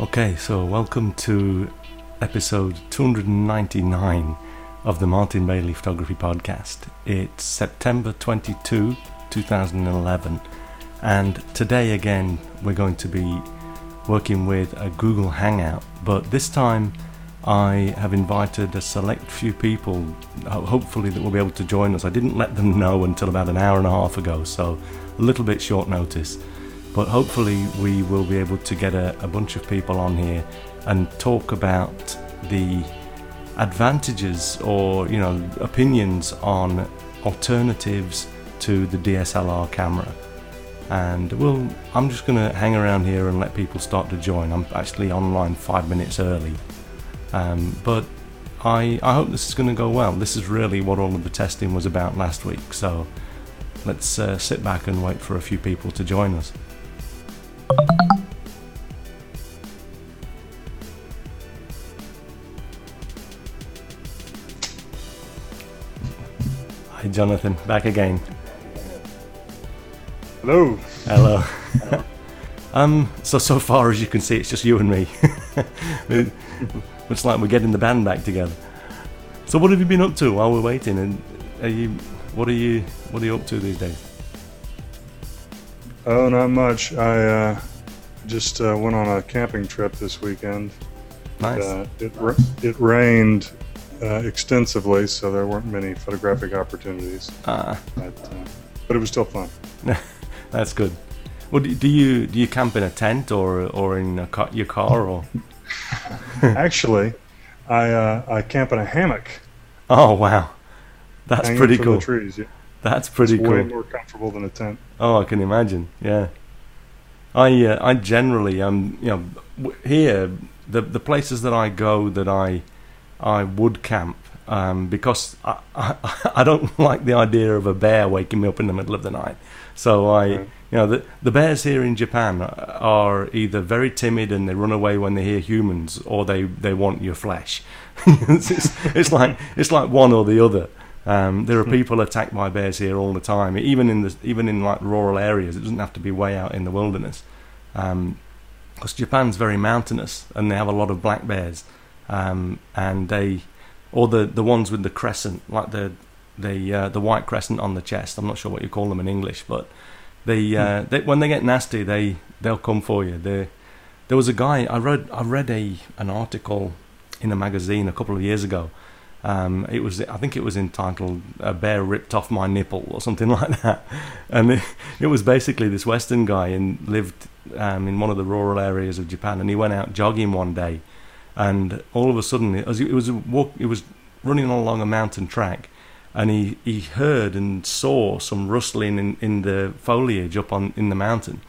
Okay, so welcome to episode 299 of the Martin Bailey Photography Podcast. It's September 22, 2011, and today again we're going to be working with a Google Hangout, but this time I have invited a select few people, hopefully, that will be able to join us. I didn't let them know until about an hour and a half ago, so a little bit short notice. But hopefully, we will be able to get a, a bunch of people on here and talk about the advantages or you know opinions on alternatives to the DSLR camera. And we'll, I'm just going to hang around here and let people start to join. I'm actually online five minutes early. Um, but I, I hope this is going to go well. This is really what all of the testing was about last week. So let's uh, sit back and wait for a few people to join us. Hi, Jonathan, back again. Hello. Hello. um, so so far as you can see, it's just you and me. Looks like we're getting the band back together. So what have you been up to while we're waiting? And are you, what are you, what are you up to these days? Oh, not much. I uh, just uh, went on a camping trip this weekend. Nice. Uh, it ra- it rained uh, extensively, so there weren't many photographic opportunities. Ah, But, uh, but it was still fun. that's good. Well, do do you do you camp in a tent or or in a car, your car or? Actually, I uh, I camp in a hammock. Oh wow, that's pretty cool. Trees. Yeah. That's pretty it's way cool. more comfortable than a tent. Oh, I can imagine. Yeah, I uh, I generally um you know here the the places that I go that I I would camp um because I, I I don't like the idea of a bear waking me up in the middle of the night. So I Right. you know the the bears here in Japan are either very timid and they run away when they hear humans or they they want your flesh. it's, it's like it's like one or the other. Um, there are people attacked by bears here all the time, even in the even in like rural areas. It doesn't have to be way out in the wilderness, because Japan's very mountainous and they have a lot of black bears, um, and they or the the ones with the crescent, like the the uh, the white crescent on the chest. I'm not sure what you call them in English, but they, uh, they when they get nasty, they they'll come for you. They, there was a guy I read I read a an article in a magazine a couple of years ago. Um, it was I think it was entitled "A Bear Ripped Off My Nipple" or something like that, and it, it was basically this Western guy and lived um, in one of the rural areas of Japan, and he went out jogging one day, and all of a sudden it was it was walk it was running along a mountain track, and he, he heard and saw some rustling in, in the foliage up on in the mountain,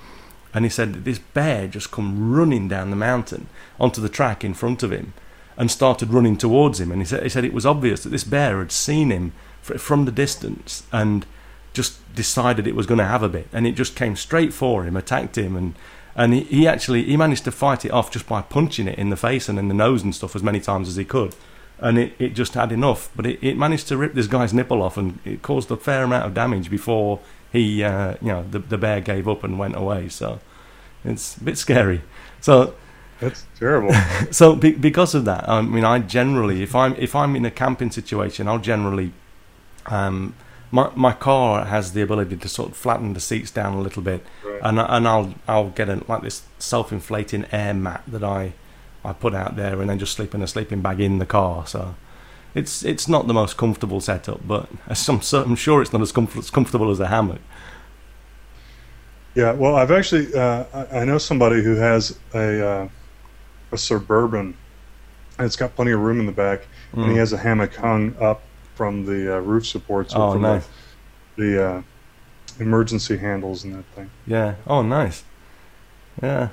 and he said that this bear just come running down the mountain onto the track in front of him, and started running towards him. And he said he said it was obvious that this bear had seen him from the distance and just decided it was going to have a bit, and it just came straight for him, attacked him, and and he, he actually he managed to fight it off just by punching it in the face and in the nose and stuff as many times as he could. And it, it just had enough, but it, it managed to rip this guy's nipple off, and it caused a fair amount of damage before he, uh, you know, the the bear gave up and went away. So it's a bit scary. So That's terrible. so be, because of that, I mean, I generally, if I'm if I'm in a camping situation, I'll generally, um, my my car has the ability to sort of flatten the seats down a little bit, Right. and and I'll I'll get a, like this self-inflating air mat that I I put out there, and then just sleep in a sleeping bag in the car. So. It's it's not the most comfortable setup, but I'm, I'm sure it's not as comfortable as a hammock. Yeah, well, I've actually uh, I, I know somebody who has a uh, a suburban, and it's got plenty of room in the back, and he Mm. has a hammock hung up from the uh, roof supports or Oh, from nice. the, the uh, emergency handles and that thing. Yeah. Oh, nice. Yeah.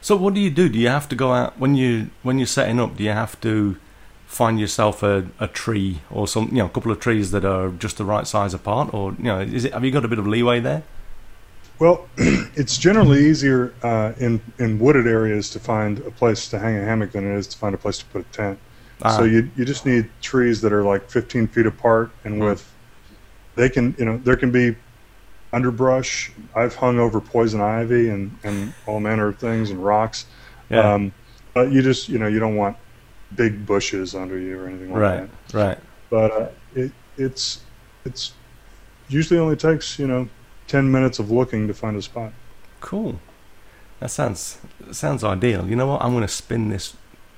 So, what do you do? Do you have to go out when you when you're setting up? Do you have to find yourself a, a tree or some you know a couple of trees that are just the right size apart, or you know, is it have you got a bit of leeway there? Well, it's generally easier uh, in in wooded areas to find a place to hang a hammock than it is to find a place to put a tent. Ah, So you you just need trees that are like 15 feet apart and Hmm. with they can you know there can be underbrush. I've hung over poison ivy and, and all manner of things and rocks. Yeah. Um, but you just you know you don't want big bushes under you or anything like right. that. Right. But uh, it it's it's usually only takes you know ten minutes of looking to find a spot. Cool. That sounds sounds ideal. You know what? I'm going to spin this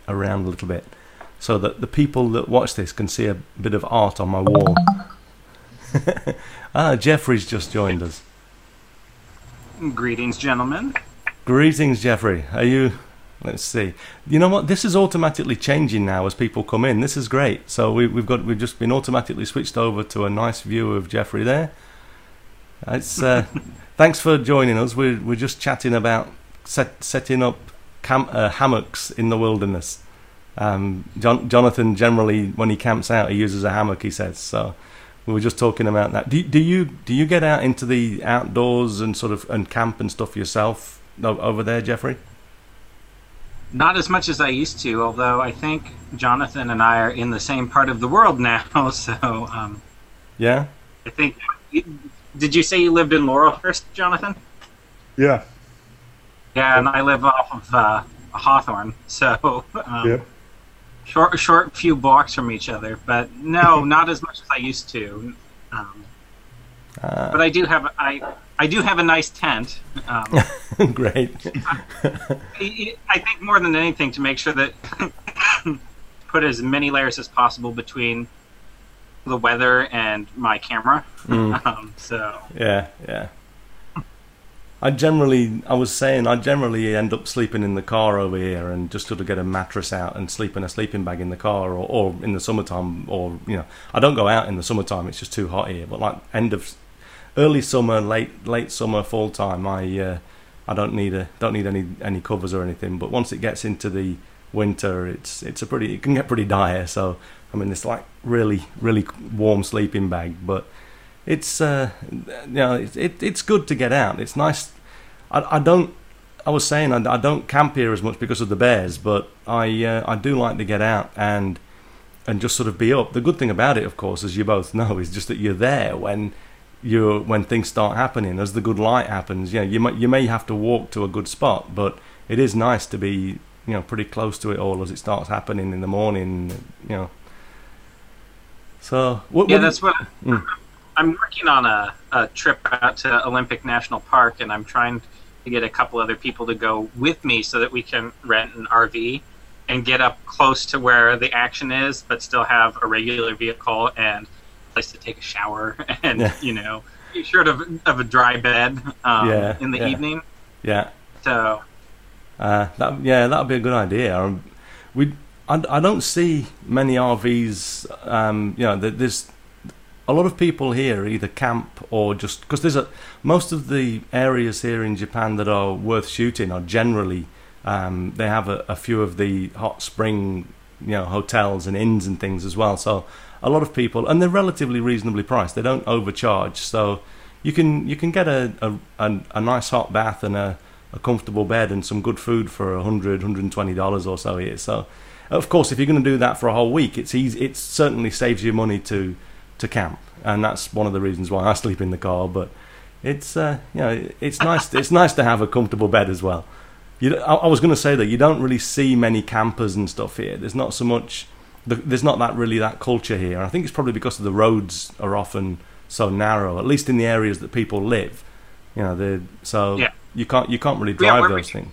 around a little bit so that the people that watch this can see a bit of art on my wall. ah, Jeffrey's just joined us. Greetings, gentlemen. Greetings, Jeffrey. Are you? Let's see. You know what? This is automatically changing now as people come in. This is great. So we, we've got we've just been automatically switched over to a nice view of Jeffrey there. It's uh, thanks for joining us. We're we're just chatting about set, setting up camp, uh, hammocks in the wilderness. Um, John, Jonathan generally, when he camps out, he uses a hammock. He says so. We were just talking about that. Do, do you do you get out into the outdoors and sort of and camp and stuff yourself over there, Jeffrey? Not as much as I used to, although I think Jonathan and I are in the same part of the world now. So um, Yeah. I think. Did you say you lived in Laurelhurst, Jonathan? Yeah. Yeah, and I live off of uh, Hawthorne, so um, Yep. short, short few blocks from each other. But no, not as much as I used to. Um, Uh, but I do have I I do have a nice tent. Um, great. I I think more than anything to make sure that put as many layers as possible between the weather and my camera. Mm. Um, so Yeah, yeah. I generally, I was saying, I generally end up sleeping in the car over here and just sort of get a mattress out and sleep in a sleeping bag in the car, or, or in the summertime, or you know, I don't go out in the summertime; it's just too hot here. But like end of early summer, late late summer, fall time, I uh, I don't need a don't need any any covers or anything. But once it gets into the winter, it's it's a pretty it can get pretty dire. So I'm it's like really really warm sleeping bag, but it's uh, you know it, it, it's good to get out. It's nice. I, I don't. I was saying I, I don't camp here as much because of the bears, but I uh, I do like to get out and and just sort of be up. The good thing about it, of course, as you both know, is just that you're there when you when things start happening. As the good light happens, you know, you might you may have to walk to a good spot, but it is nice to be you know pretty close to it all as it starts happening in the morning. You know. So what, yeah, what- that's what Mm. I'm working on a, a trip out to Olympic National Park, and I'm trying to get a couple other people to go with me so that we can rent an RV and get up close to where the action is, but still have a regular vehicle and a place to take a shower and Yeah. you know, be sure of of a dry bed um, Yeah, in the yeah. evening. yeah. So Uh, that yeah, that'd be a good idea. Um, we I, don't see many RVs. Um, you know, there's a lot of people here either camp or just because there's a most of the areas here in Japan that are worth shooting are generally um, they have a, a few of the hot spring you know hotels and inns and things as well. So a lot of people and they're relatively reasonably priced. They don't overcharge, so you can you can get a a, a, a nice hot bath and a a comfortable bed and some good food for a hundred, hundred and twenty dollars or so here. So, of course, if you're going to do that for a whole week, it's easy. It certainly saves you money to to camp, and that's one of the reasons why I sleep in the car. But it's uh, you know it's nice. it's nice to have a comfortable bed as well. You, I, I was going to say that you don't really see many campers and stuff here. There's not so much. the- There's not that really that culture here. I think it's probably because the roads are often so narrow, at least in the areas that people live. You know, so Yeah. you can't you can't really drive where those would things.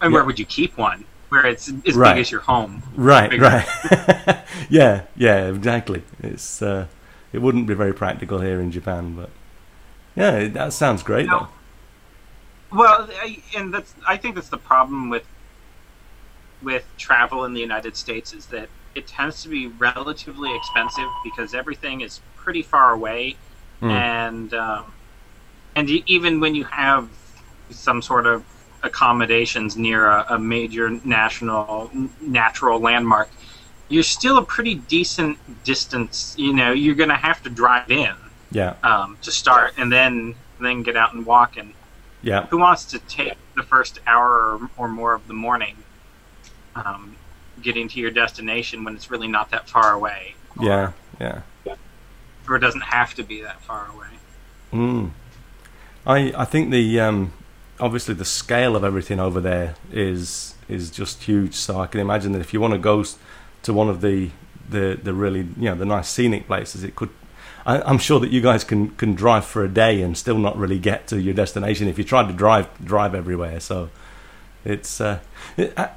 and Yeah. where would you keep one? Where it's as Right. big as your home. Right, bigger. right. yeah, yeah, exactly. It's uh, it wouldn't be very practical here in Japan, but yeah, that sounds great No. though. Well, I, and that's I think that's the problem with with travel in the United States is that it tends to be relatively expensive because everything is pretty far away, Mm. and um, and even when you have some sort of accommodations near a, a major national natural landmark, you're still a pretty decent distance. You know, you're going to have to drive in Yeah, um, to start, and then then get out and walk and yeah, who wants to take the first hour or, or more of the morning um, getting to your destination when it's really not that far away yeah, yeah. or it doesn't have to be that far away Mm. I I think the um, obviously the scale of everything over there is is just huge. So I can imagine that if you want to go to one of the the the really you know the nice scenic places, it could. I, I'm sure that you guys can can drive for a day and still not really get to your destination if you tried to drive drive everywhere. So it's uh, it, uh,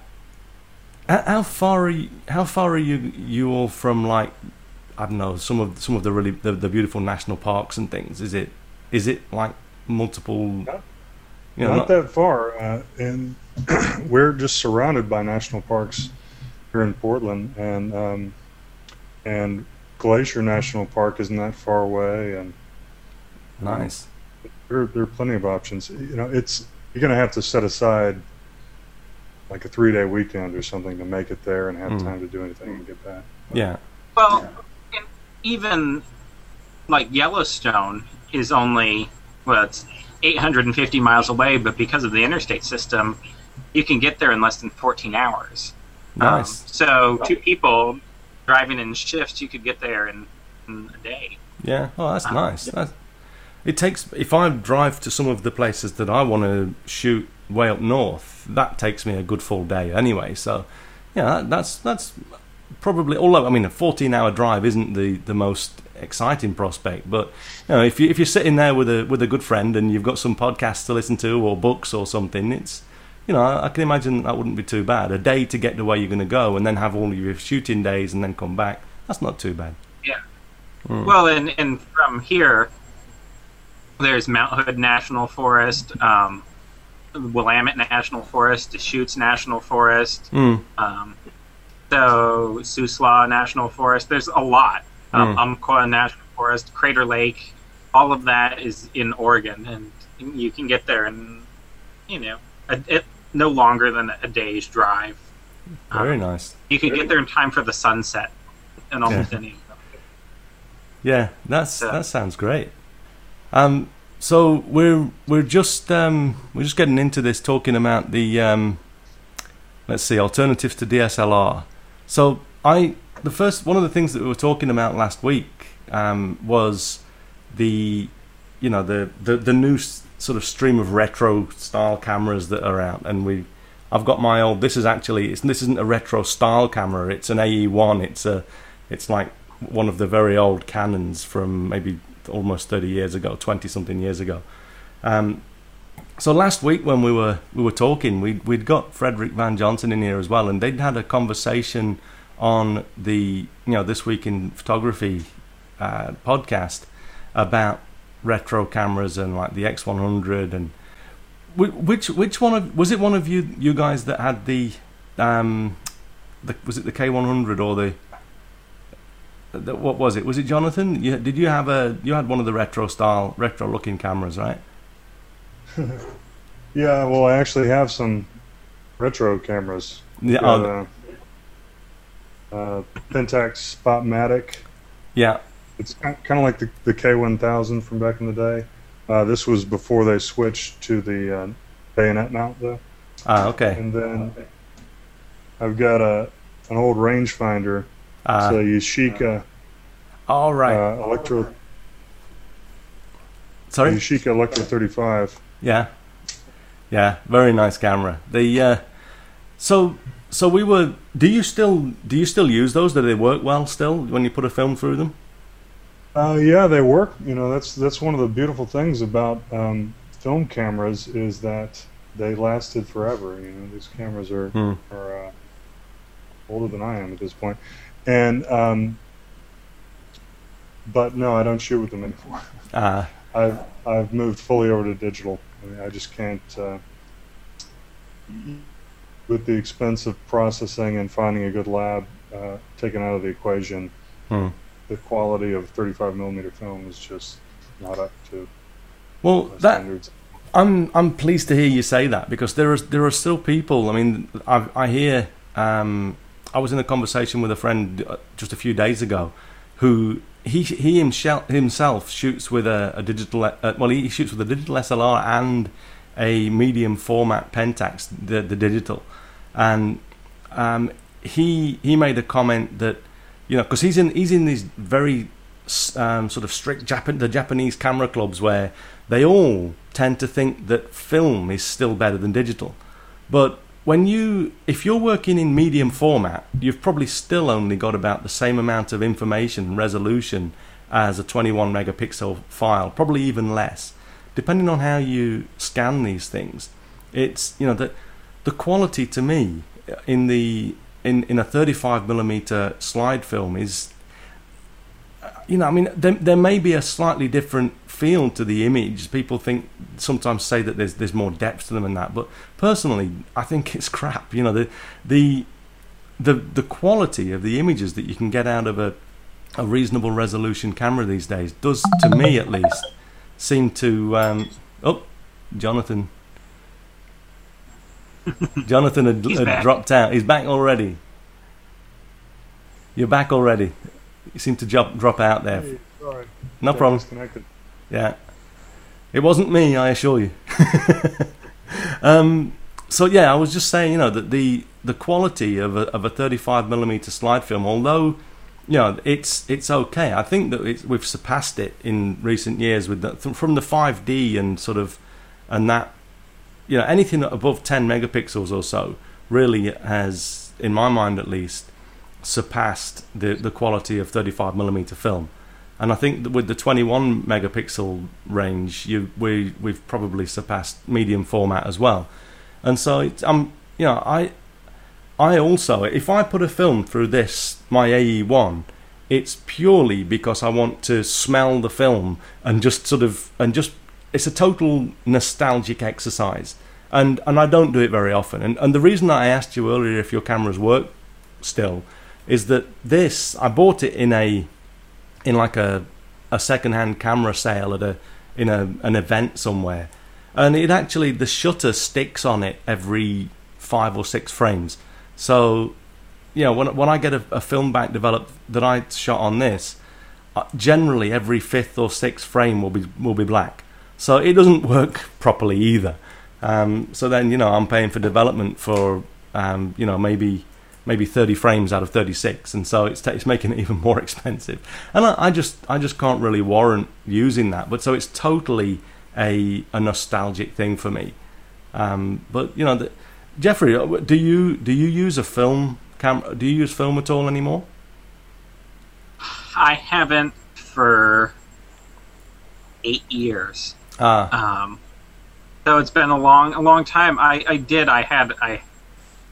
how far are you, how far are you you all from like I don't know some of some of the really the, the beautiful national parks and things? Is it is it like multiple? You know, not, that far, uh, and we're just surrounded by national parks here in Portland, and um, and Glacier National Park isn't that far away, and nice. there, there are plenty of options. You know, it's you're going to have to set aside like a three day weekend or something to make it there and have Mm. time to do anything and get back. Yeah, Well, and even like Yellowstone is only well, it's 850 miles away, but because of the interstate system, you can get there in less than 14 hours. Um, nice. so two people driving in shifts, you could get there in, in a day. Yeah. Oh, that's Um, nice. That's, it takes if I drive to some of the places that I want to shoot way up north, that takes me a good full day anyway. So, yeah, that, that's that's probably. Although I mean, a fourteen-hour drive isn't the, the most exciting prospect, but you know, if you if you're sitting there with a with a good friend and you've got some podcasts to listen to or books or something, it's you know, I can imagine that wouldn't be too bad. A day to get to where you're going to go, and then have all your shooting days, and then come back. That's not too bad. Yeah. Mm. Well, and, and from here, there's Mount Hood National Forest, um, Willamette National Forest, Deschutes National Forest, Mm. um, so Siuslaw National Forest. There's a lot. Um, Hmm. Umpqua National Forest, Crater Lake, all of that is in Oregon, and you can get there in, you know, a, it, no longer than a day's drive. Very Um, nice. You could get there in time for the sunset and almost Yeah. any of them. Yeah, that's Yeah. that sounds great. Um, so we're we're just um, we're just getting into this talking about the um, let's see alternatives to DSLR. So I the first one of the things that we were talking about last week um, was the you know the the the new sort of stream of retro style cameras that are out, and we I've got my old. This is actually it's, this isn't a retro style camera. It's an AE one. It's a it's like one of the very old Canons from maybe almost 30 years ago, 20 something years ago. Um, so last week when we were we were talking, we we'd got Frederick Van Johnson in here as well, and they'd had a conversation on the you know this week in photography uh, podcast about retro cameras and like the X100 and which which one of was it one of you you guys that had the um the, was it the K100 or the the, what was it? Was it Jonathan? You, did you have a? You had one of the retro style, retro looking cameras, right? Yeah, well, I actually have some retro cameras. Yeah. Got a, uh, Pentax Spotmatic. yeah. It's kind of like the, the K1000 from back in the day. Uh, this was before they switched to the uh, bayonet mount, though. Ah, okay. And then I've got a an old rangefinder. Ah, it's a Yashica all right. uh, Electro Sorry. Yashica Electro 35. Yeah, yeah, very nice camera. The uh, so so we were. Do you still do you still use those? Do they work well still when you put a film through them? Uh, yeah, they work. You know, that's that's one of the beautiful things about um, film cameras is that they lasted forever. You know, these cameras are Hmm. are uh, older than I am at this point, and um, but no, I don't shoot with them anymore. Ah, I've I've moved fully over to digital. I mean, I just can't. Uh, with the expense of processing and finding a good lab uh, taken out of the equation, hmm. the quality of 35 millimeter film is just not up to well that standards. I'm I'm pleased to hear you say that because there are there are still people. I mean, I I hear. Um, I was in a conversation with a friend uh, just a few days ago, who he he himself shoots with a, a digital. Uh, well, he shoots with a digital SLR and a medium format Pentax, the the digital, and um, he he made a comment that you know because he's in he's in these very um, sort of strict Japan the Japanese camera clubs where they all tend to think that film is still better than digital. But when you, if you're working in medium format, you've probably still only got about the same amount of information resolution as a 21 megapixel file, probably even less, depending on how you scan these things. It's you know the the quality to me in the in, in a 35 millimeter slide film is you know, I mean, there, there may be a slightly different feel to the image. People think sometimes say that there's there's more depth to them and that, but personally, I think it's crap. You know, the the the the quality of the images that you can get out of a a reasonable resolution camera these days does, to me at least, seem to. Um, oh, Jonathan. Jonathan had, had dropped out. He's back already. You're back already. You seem to drop drop out there. Hey, sorry. No Got problem. Disconnected. Yeah. It wasn't me, I assure you. um, so yeah, I was just saying, you know, that the the quality of a of a 35 millimeter slide film, although you know it's it's okay, I think that it's, we've surpassed it in recent years with the, from the 5D and sort of and that you know anything above 10 megapixels or so really has, in my mind at least, surpassed the the quality of 35 millimeter film. And I think with the 21 megapixel range, you we we've probably surpassed medium format as well. And so it's, um you know I I also if I put a film through this my AE1, it's purely because I want to smell the film and just sort of and just it's a total nostalgic exercise. And and I don't do it very often. And and the reason that I asked you earlier if your cameras work still is that this I bought it in a in like a a second-hand camera sale at a in a an event somewhere, and it actually the shutter sticks on it every five or six frames. So, you know, when when I get a, a film back developed that I shot on this, uh, generally every fifth or sixth frame will be will be black. So it doesn't work properly either. Um, so then you know I'm paying for development for um, you know maybe maybe 30 frames out of 36 and so it's, it's making it even more expensive and I, I just i just can't really warrant using that but so it's totally a, a nostalgic thing for me um, but you know the, jeffrey uh, do you do you use a film camera do you use film at all anymore I haven't for eight years. ah Um, so it's been a long, a long time. I, I did. I had I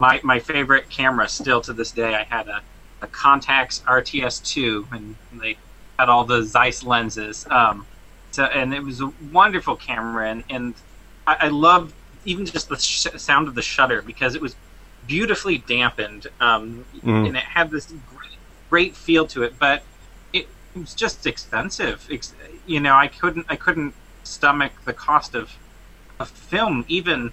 my my favorite camera still to this day. I had a, a Contax RTS2, and they had all the Zeiss lenses. Um, so and it was a wonderful camera, and and I, I loved even just the sh- sound of the shutter because it was beautifully dampened, um, Mm. and it had this great, great feel to it. But it, it was just expensive. Ex- you know, I couldn't I couldn't stomach the cost of a film, even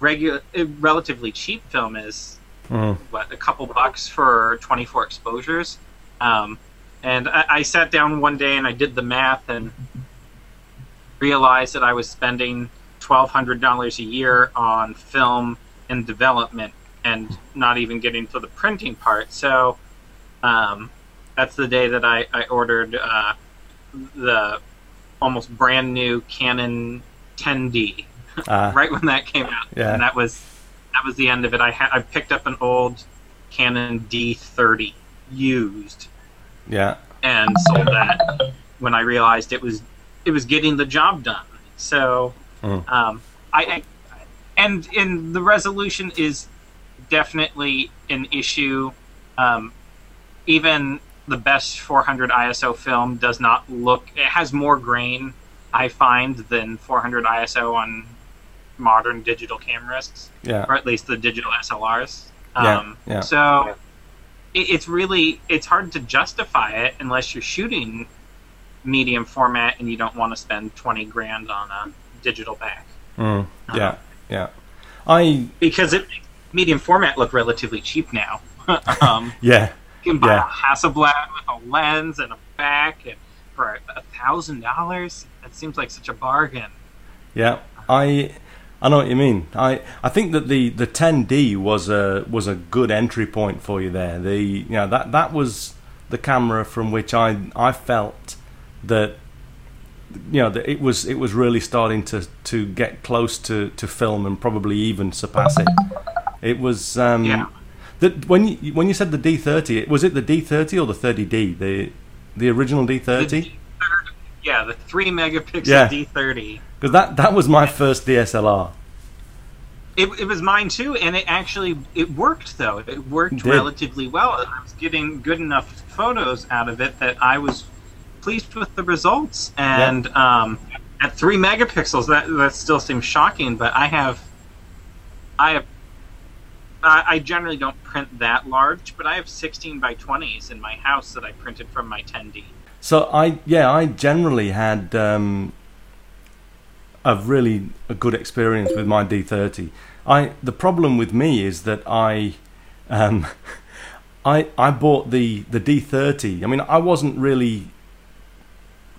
regular, relatively cheap film is mm, what a couple bucks for 24 exposures. Um, and I, I sat down one day and I did the math and realized that I was spending $1,200 a year on film and development and not even getting to the printing part. So um, that's the day that I, I ordered uh, the almost brand new Canon 10D ah right when that came out. Yeah. And that was that was the end of it. I had I picked up an old Canon D30 used yeah and sold that when I realized it was it was getting the job done. So Mm. um, I, I and and the resolution is definitely an issue. Um, even the best 400 ISO film does not look. It has more grain, I find, than 400 ISO on modern digital cameras, yeah or at least the digital SLRs. Yeah, Um, yeah. So it, it's really it's hard to justify it unless you're shooting medium format and you don't want to spend 20 grand on a digital back mm, yeah yeah i because it makes medium format look relatively cheap now. um, yeah you can buy Yeah. a Hasselblad with a lens and a back, and for a thousand dollars, that seems like such a bargain. Yeah, I I know what you mean. I I think that the the 10D was a was a good entry point for you there. The you know that that was the camera from which I I felt that you know, that it was it was really starting to to get close to to film and probably even surpass it. It was um, Yeah. That when you when you said the D30, was it the D30 or the 30D? The the original D30? D30 yeah, the three megapixel Yeah. D30. Because that that was my first DSLR. It, it was mine too, and it actually it worked though. It worked It relatively well. I was getting good enough photos out of it that I was pleased with the results. And um, at three megapixels, that that still seems shocking. But I have, I have, I, I generally don't print that large, but I have 16 by 20s in my house that I printed from my 10D. So I yeah I generally had um, a really a good experience with my D30. I the problem with me is that I um, I I bought the the D30. I mean I wasn't really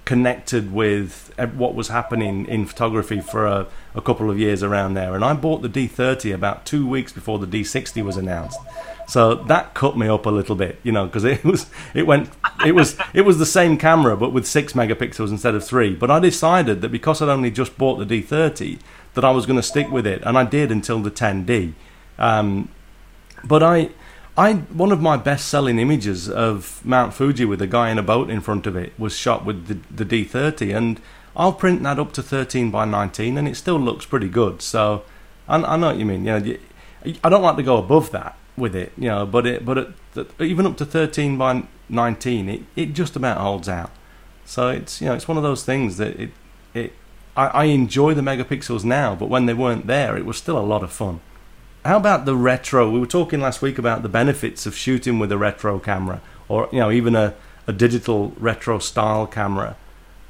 connected with what was happening in photography for a, a couple of years around there, and I bought the D30 about two weeks before the D60 was announced. So that cut me up a little bit, you know, because it was it went it was it was the same camera but with six megapixels instead of three. But I decided that because I'd only just bought the D30, that I was going to stick with it, and I did until the 10D. Um, but I, I one of my best-selling images of Mount Fuji with a guy in a boat in front of it was shot with the, the D30, and I'll print that up to 13 by 19, and it still looks pretty good. So I, I know what you mean. You know, I don't like to go above that with it, you know, but it, but even up to 13 by 19, it, it just about holds out. So it's you know it's one of those things that it it I, I enjoy the megapixels now, but when they weren't there, it was still a lot of fun. How about the retro? We were talking last week about the benefits of shooting with a retro camera, or you know even a, a digital retro style camera.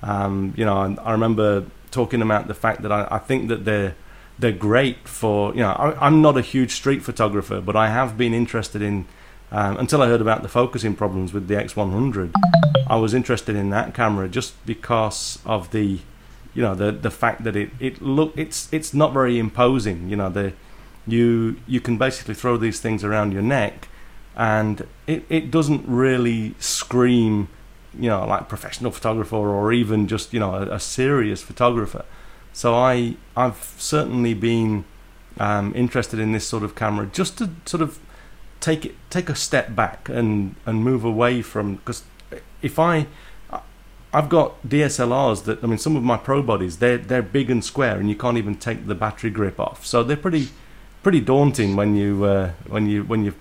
Um, you know, I remember talking about the fact that I, I think that they're they're great for you know I, I'm not a huge street photographer, but I have been interested in um, until I heard about the focusing problems with the X100. I was interested in that camera just because of the you know the the fact that it it look it's it's not very imposing. You know the you you can basically throw these things around your neck, and it it doesn't really scream you know like professional photographer or even just you know a, a serious photographer. So I I've certainly been um, interested in this sort of camera just to sort of take it take a step back and and move away from because if I I've got DSLRs that I mean some of my pro bodies they're they're big and square and you can't even take the battery grip off. So they're pretty pretty daunting when you uh, when you when you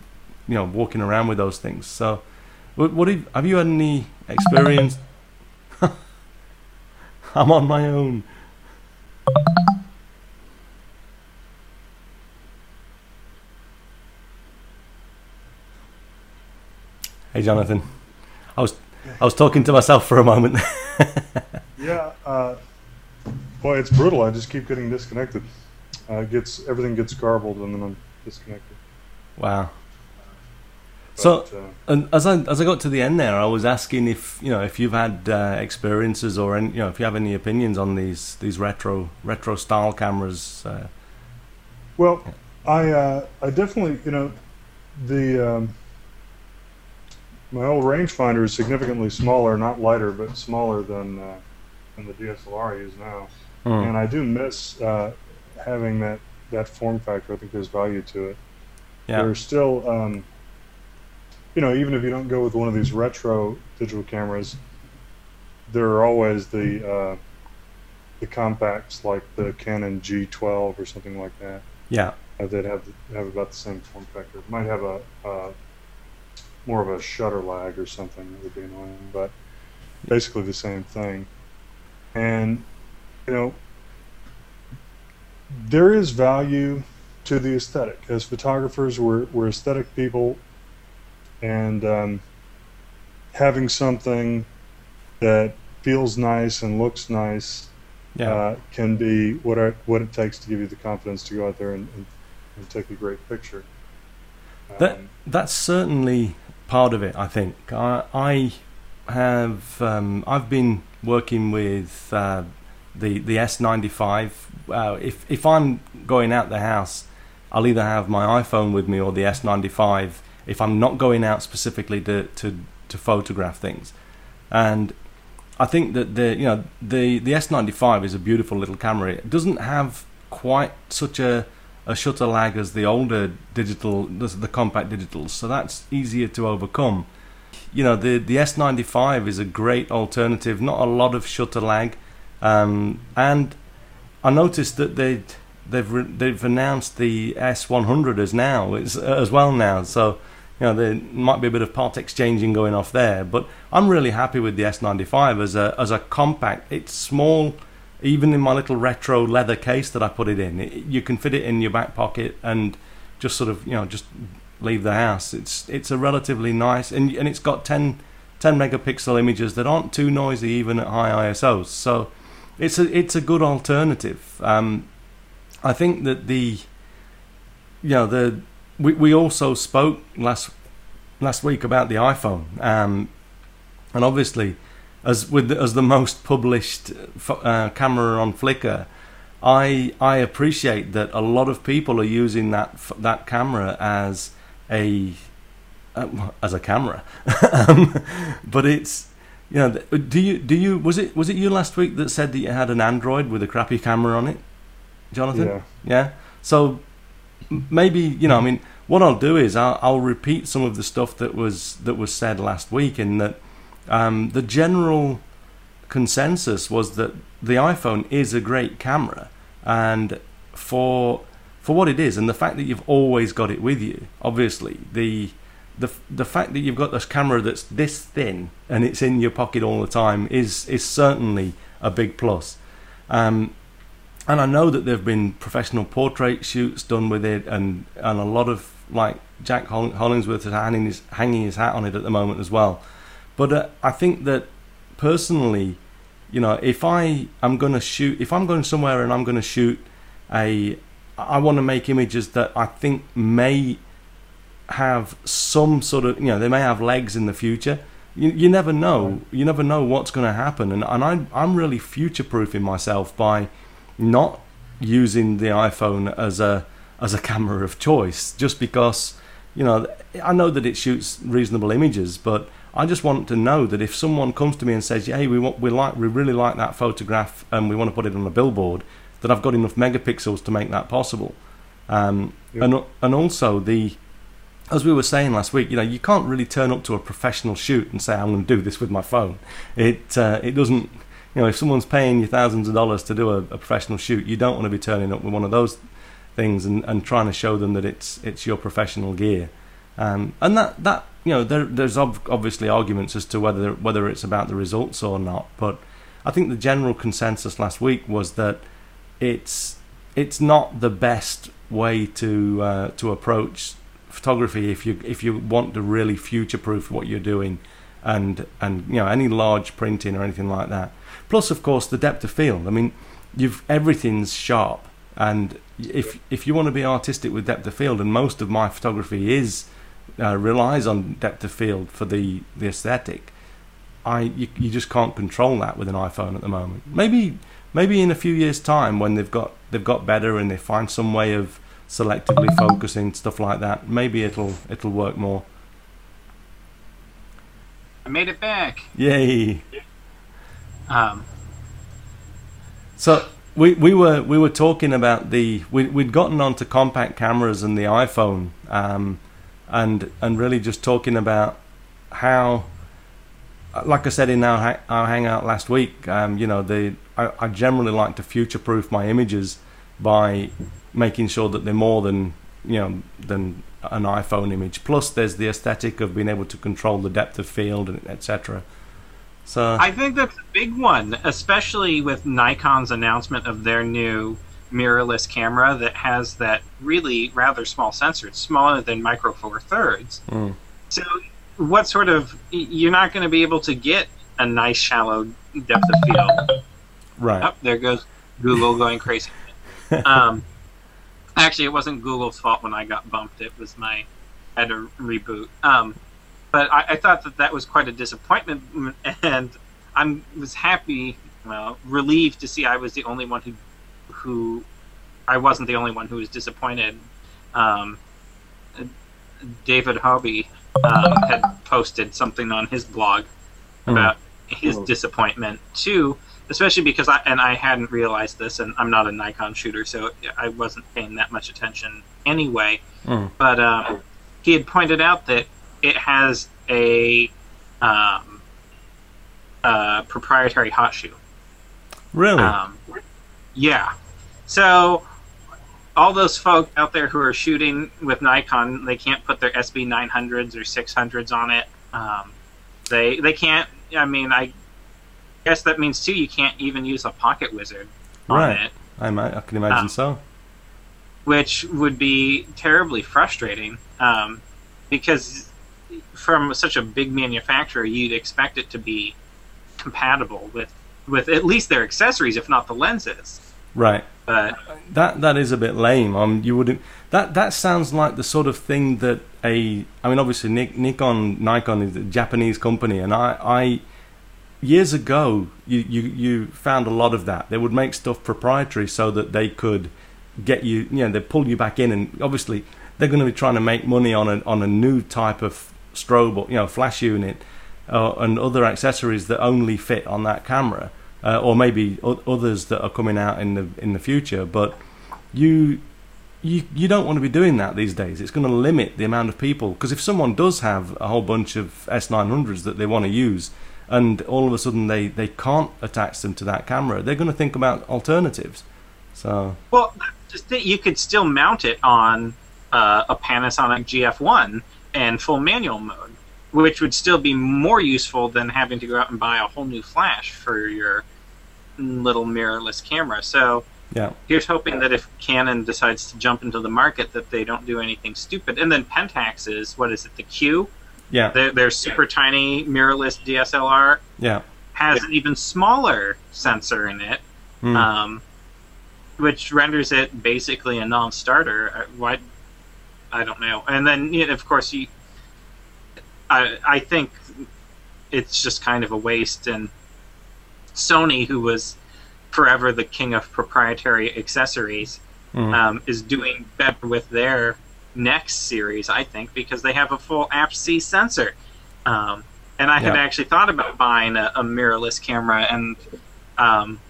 you know walking around with those things. So what, what have, have you had any experience? I'm on my own Hey Jonathan, I was I was talking to myself for a moment. Yeah, uh, boy, it's brutal. I just keep getting disconnected. Uh, it gets everything gets garbled and then I'm disconnected. wow. So- uh, And as I as I got to the end there, I was asking if you know if you've had uh, experiences or any, you know if you have any opinions on these these retro retro style cameras. Uh, Well, I uh, I definitely you know the um, my old rangefinder is significantly smaller, not lighter, but smaller than uh, than the DSLR I use now, hmm. and I do miss uh, having that that form factor. I think there's value to it. yeah, There's still um, you know even if you don't go with one of these retro digital cameras, there are always the uh, the compacts like the Canon G12 or something like that yeah, uh, that have have about the same form factor. Might have a uh, more of a shutter lag or something that would be annoying, but basically the same thing. And you know, there is value to the aesthetic. As photographers, we're we're aesthetic people, and um, having something that feels nice and looks nice yeah. uh, can be what it, what it takes to give you the confidence to go out there and, and, and take a great picture. That- Um, That's certainly part of it. I think I, I have um, I've been working with uh, the the S95. Uh, if if I'm going out the house, I'll either have my iPhone with me or the S95. If I'm not going out specifically to to, to photograph things, and I think that the you know the the S95 is a beautiful little camera. It doesn't have quite such a a shutter lag as the older digital the, the compact digitals, so that's easier to overcome. You know the the S95 is a great alternative. Not a lot of shutter lag, um, and I noticed that they they've re- they've announced the S100 as now it's, as well now. So you know there might be a bit of part exchanging going off there, but I'm really happy with the S95 as a as a compact. It's small, even in my little retro leather case that I put it in. It, you can fit it in your back pocket and just sort of you know just leave the house. It's it's a relatively nice and and it's got 10, 10 megapixel images that aren't too noisy even at high ISOs. So it's a it's a good alternative. Um, I think that the you know the we we also spoke last last week about the iPhone, um, and obviously as with the, as the most published uh, camera on Flickr, I I appreciate that a lot of people are using that that camera as a uh, as a camera, um, but it's you know do you do you was it was it you last week that said that you had an Android with a crappy camera on it? Jonathan? Yeah. Yeah. So maybe you know, I mean, what I'll do is I'll, I'll repeat some of the stuff that was that was said last week, in that um, the general consensus was that the iPhone is a great camera, and for for what it is, and the fact that you've always got it with you, obviously the the the fact that you've got this camera that's this thin and it's in your pocket all the time is is certainly a big plus. Um, and I know that there have been professional portrait shoots done with it, and and a lot of like Jack Hollingsworth is hanging his, hanging his hat on it at the moment as well. But uh, I think that personally, you know, if I am going to shoot, if I'm going somewhere and I'm going to shoot a, I want to make images that I think may have some sort of, you know, they may have legs in the future. You, you never know. You never know what's going to happen, and and I I'm really future proofing myself by not using the iPhone as a as a camera of choice just because you know I know that it shoots reasonable images but I just want to know that if someone comes to me and says hey we want we like we really like that photograph and we want to put it on a billboard that I've got enough megapixels to make that possible um, yep. and and also the as we were saying last week, you know, you can't really turn up to a professional shoot and say, "I'm going to do this with my phone." It uh, it doesn't you know, if someone's paying you thousands of dollars to do a, a, professional shoot, you don't want to be turning up with one of those things and, and trying to show them that it's it's your professional gear. Um, and that, that you know, there, there's ob- obviously arguments as to whether whether it's about the results or not. But I think the general consensus last week was that it's it's not the best way to uh, to approach photography if you if you want to really future proof what you're doing and and you know any large printing or anything like that Plus, of course, the depth of field. I mean, you've everything's sharp, and if if you want to be artistic with depth of field, and most of my photography is uh, relies on depth of field for the the aesthetic. I you, you just can't control that with an iPhone at the moment. Maybe maybe in a few years' time when they've got they've got better and they find some way of selectively focusing stuff like that, maybe it'll it'll work more. I made it back. Yay! Um, so we we were we were talking about the we we'd gotten onto compact cameras and the iPhone, um, and and really just talking about how, like I said in our our hangout last week, um, you know, the I, I generally like to future proof my images by making sure that they're more than you know than an iPhone image. Plus, there's the aesthetic of being able to control the depth of field, and etc. So I think that's a big one, especially with Nikon's announcement of their new mirrorless camera that has that really rather small sensor. It's smaller than Micro Four Thirds. Mm. So, what sort of you're not going to be able to get a nice shallow depth of field. Right. Oh, there goes Google going crazy. um, actually, it wasn't Google's fault when I got bumped. It was my I had to reboot. Um, but I, I, thought that that was quite a disappointment, and I was happy, well, relieved to see I was the only one who, who, I wasn't the only one who was disappointed. Um, David Hobby um, had posted something on his blog hmm. about his Oh. disappointment too, especially because I and I hadn't realized this, and I'm not a Nikon shooter, so I wasn't paying that much attention anyway. Mm. But um, he had pointed out that it has a um, uh, proprietary hot shoe. Really? Um, yeah. So all those folk out there who are shooting with Nikon, they can't put their SB 900s or 600s on it. Um, they they can't. I mean, I guess that means too. You can't even use a Pocket Wizard on Right. it, I, I can imagine um, so. which would be terribly frustrating. Um, because from such a big manufacturer, you'd expect it to be compatible with with at least their accessories, if not the lenses. Right. But That that is a bit lame. Um, you wouldn't. That that sounds like the sort of thing that a. I mean, obviously, Nik, Nikon Nikon is a Japanese company, and I, I years ago, you, you you found a lot of that. They would make stuff proprietary so that they could get you. You know, they pull you back in, and obviously, they're going to be trying to make money on a on a new type of strobe, you know, flash unit, uh, and other accessories that only fit on that camera, uh, or maybe o- others that are coming out in the in the future. But you you you don't want to be doing that these days. It's going to limit the amount of people because if someone does have a whole bunch of SB 900s that they want to use, and all of a sudden they they can't attach them to that camera, they're going to think about alternatives. So Well, you could still mount it on uh, a Panasonic GF1 and full manual mode, which would still be more useful than having to go out and buy a whole new flash for your little mirrorless camera. So yeah, here's hoping that if Canon decides to jump into the market, that they don't do anything stupid. And then Pentax is what is it? The Q, yeah, their, their super tiny mirrorless DSLR yeah, has an even smaller sensor in it Mm. um, which renders it basically a non-starter. Uh, Why? I don't know. And then, you know, of course, you. I I think it's just kind of a waste. And Sony, who was forever the king of proprietary accessories, Mm. um, is doing better with their NEX series, I think, because they have a full APS-C sensor. Um, and I had actually thought about buying a, a mirrorless camera, and um,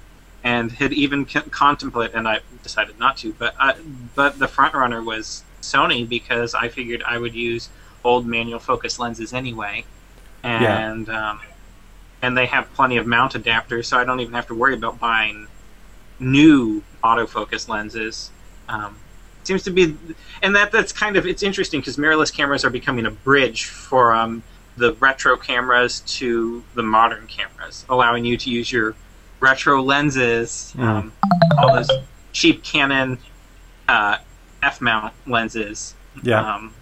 and had even c- contemplate, and I decided not to. But uh, but the front runner was Sony because I figured I would use old manual focus lenses anyway, and um, and they have plenty of mount adapters, so I don't even have to worry about buying new autofocus lenses. Um, seems to be, and that that's kind of it's interesting because mirrorless cameras are becoming a bridge for um, the retro cameras to the modern cameras, allowing you to use your retro lenses, Mm. um, all those cheap Canon uh, f mount lenses. yeah, Um,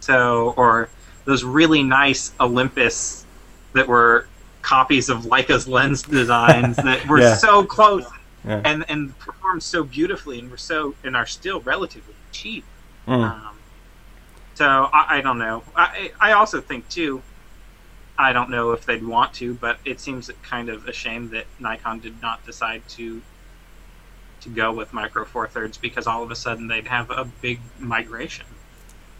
so, or those really nice Olympus that were copies of Leica's lens designs that were Yeah. so close yeah. and and performed so beautifully and were so and are still relatively cheap. Mm. Um, so I, I don't know. I I also think too. I don't know if they'd want to, but it seems kind of a shame that Nikon did not decide to to go with micro four thirds because all of a sudden they'd have a big migration.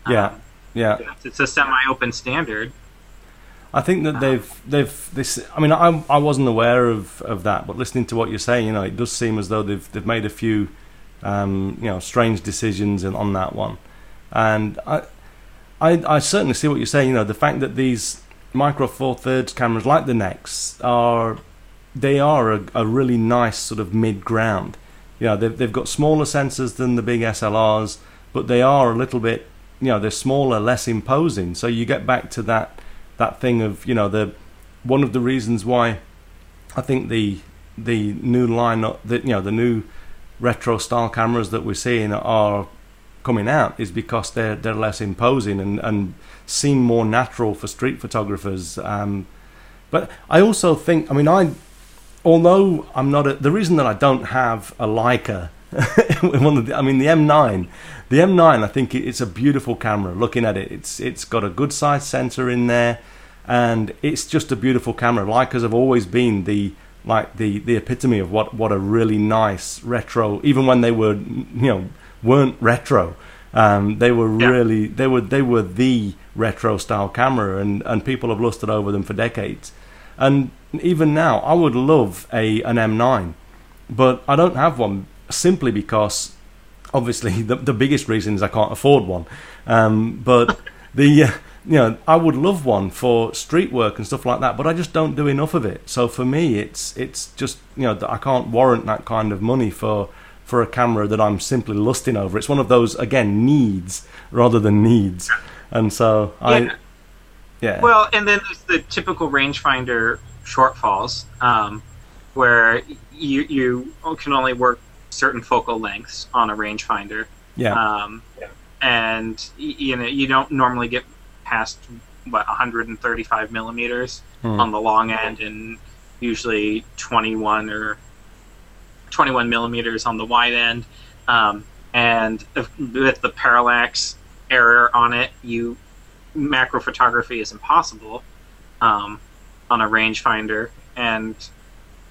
Yeah. Um, yeah. it's a semi-open standard. I think that they've they've this. I mean, I I wasn't aware of, of that, but listening to what you're saying, you know, it does seem as though they've they've made a few, um, you know, strange decisions in, on that one, and I, I I certainly see what you're saying. You know, the fact that these micro four thirds cameras like the Nex are, they are a, a really nice sort of mid ground. You know, they've they've got smaller sensors than the big SLRs, but they are a little bit, you know, they're smaller, less imposing. So you get back to that that thing of you know the one of the reasons why I think the the new line that you know the new retro style cameras that we're seeing are coming out is because they're they're less imposing and and seem more natural for street photographers. Um, but I also think I mean I although I'm not a, the reason that I don't have a Leica one of the, I mean the M9 the M9 I think it's a beautiful camera. Looking at it it's it's got a good size sensor in there and it's just a beautiful camera. Leicas have always been the like the the epitome of what what a really nice retro even when they were you know weren't retro. Um, they were Yeah. really they were they were the retro style camera and and people have lusted over them for decades And even now, I would love a an M9, but I don't have one simply because, obviously, the the biggest reason is I can't afford one. Um, but the uh, you know I would love one for street work and stuff like that, but I just don't do enough of it. So for me, it's it's just you know I can't warrant that kind of money for for a camera that I'm simply lusting over. It's one of those again needs rather than needs, and so I Yeah. yeah Well, and then there's the typical rangefinder shortfalls, um, where you you can only work certain focal lengths on a rangefinder, yeah um, and you know you don't normally get past what 135 millimeters Hmm. on the long end, and usually 21 or 21 millimeters on the wide end. Um, and if, with the parallax error on it, you macro photography is impossible um, on a rangefinder, and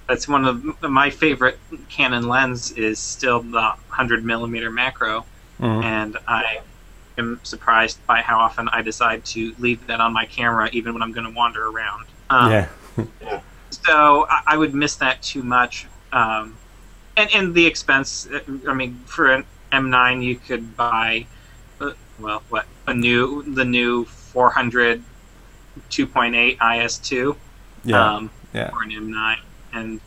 that's one of my favorite Canon lens is still the 100 millimeter macro, Mhm. and I am surprised by how often I decide to leave that on my camera even when I'm going to wander around. Um, yeah so I, I would miss that too much. Um, and and the expense. I mean, for an M9, you could buy, uh, well, what a new the new 400 2.8 IS2 yeah um, yeah for an M9, and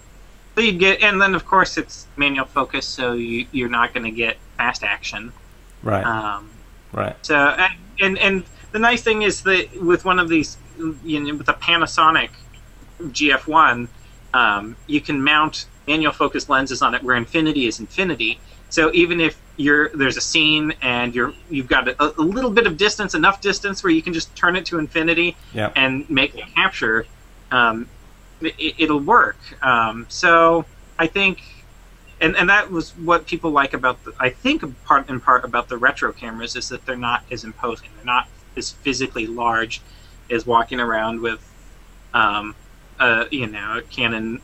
so you get, and then of course it's manual focus, so you you're not going to get fast action. right Um, right so and- and and the nice thing is that with one of these, you know, with a Panasonic GF1, um, you can mount manual focus lenses on it where infinity is infinity. So even if you're there's a scene and you're you've got a, a little bit of distance, enough distance where you can just turn it to infinity yeah and make a capture, um, it, it'll work. Um, so I think, and and that was what people like about the. I think part in part about the retro cameras is that they're not as imposing. They're not as physically large as walking around with, um, a you know, a Canon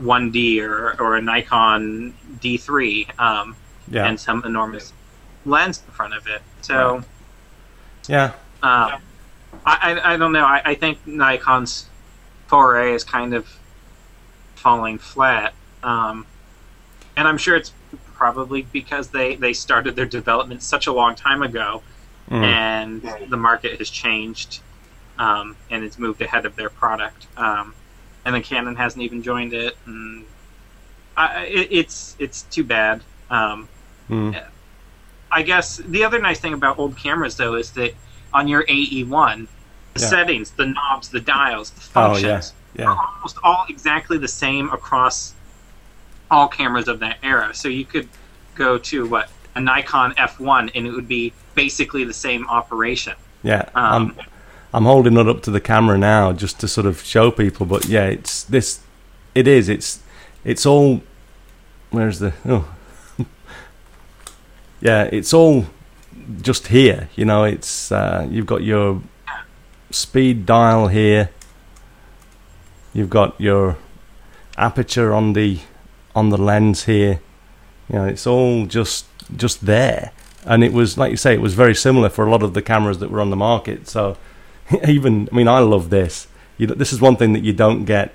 1D or or a Nikon D3 um, yeah and some enormous lens in front of it. So. Right. yeah Um, I, I, I don't know. I, I think Nikon's foray is kind of falling flat. Um, and I'm sure it's probably because they, they started their development such a long time ago Mm. and the market has changed um, and it's moved ahead of their product. Um, and then Canon hasn't even joined it. And I, it, it's, it's too bad. Um, Mm. I guess the other nice thing about old cameras, though, is that on your AE1, the Yeah. settings, the knobs, the dials, the oh functions yeah are almost all exactly the same across all cameras of that era. So you could go to what a Nikon F1, and it would be basically the same operation. yeah Um, I'm I'm holding it up to the camera now just to sort of show people but yeah it's this it is it's it's all where's the oh yeah it's all just here you know it's uh, you've got your speed dial here you've got your aperture on the on the lens here you know it's all just just there and it was like you say it was very similar for a lot of the cameras that were on the market so even i mean i love this you know, this is one thing that you don't get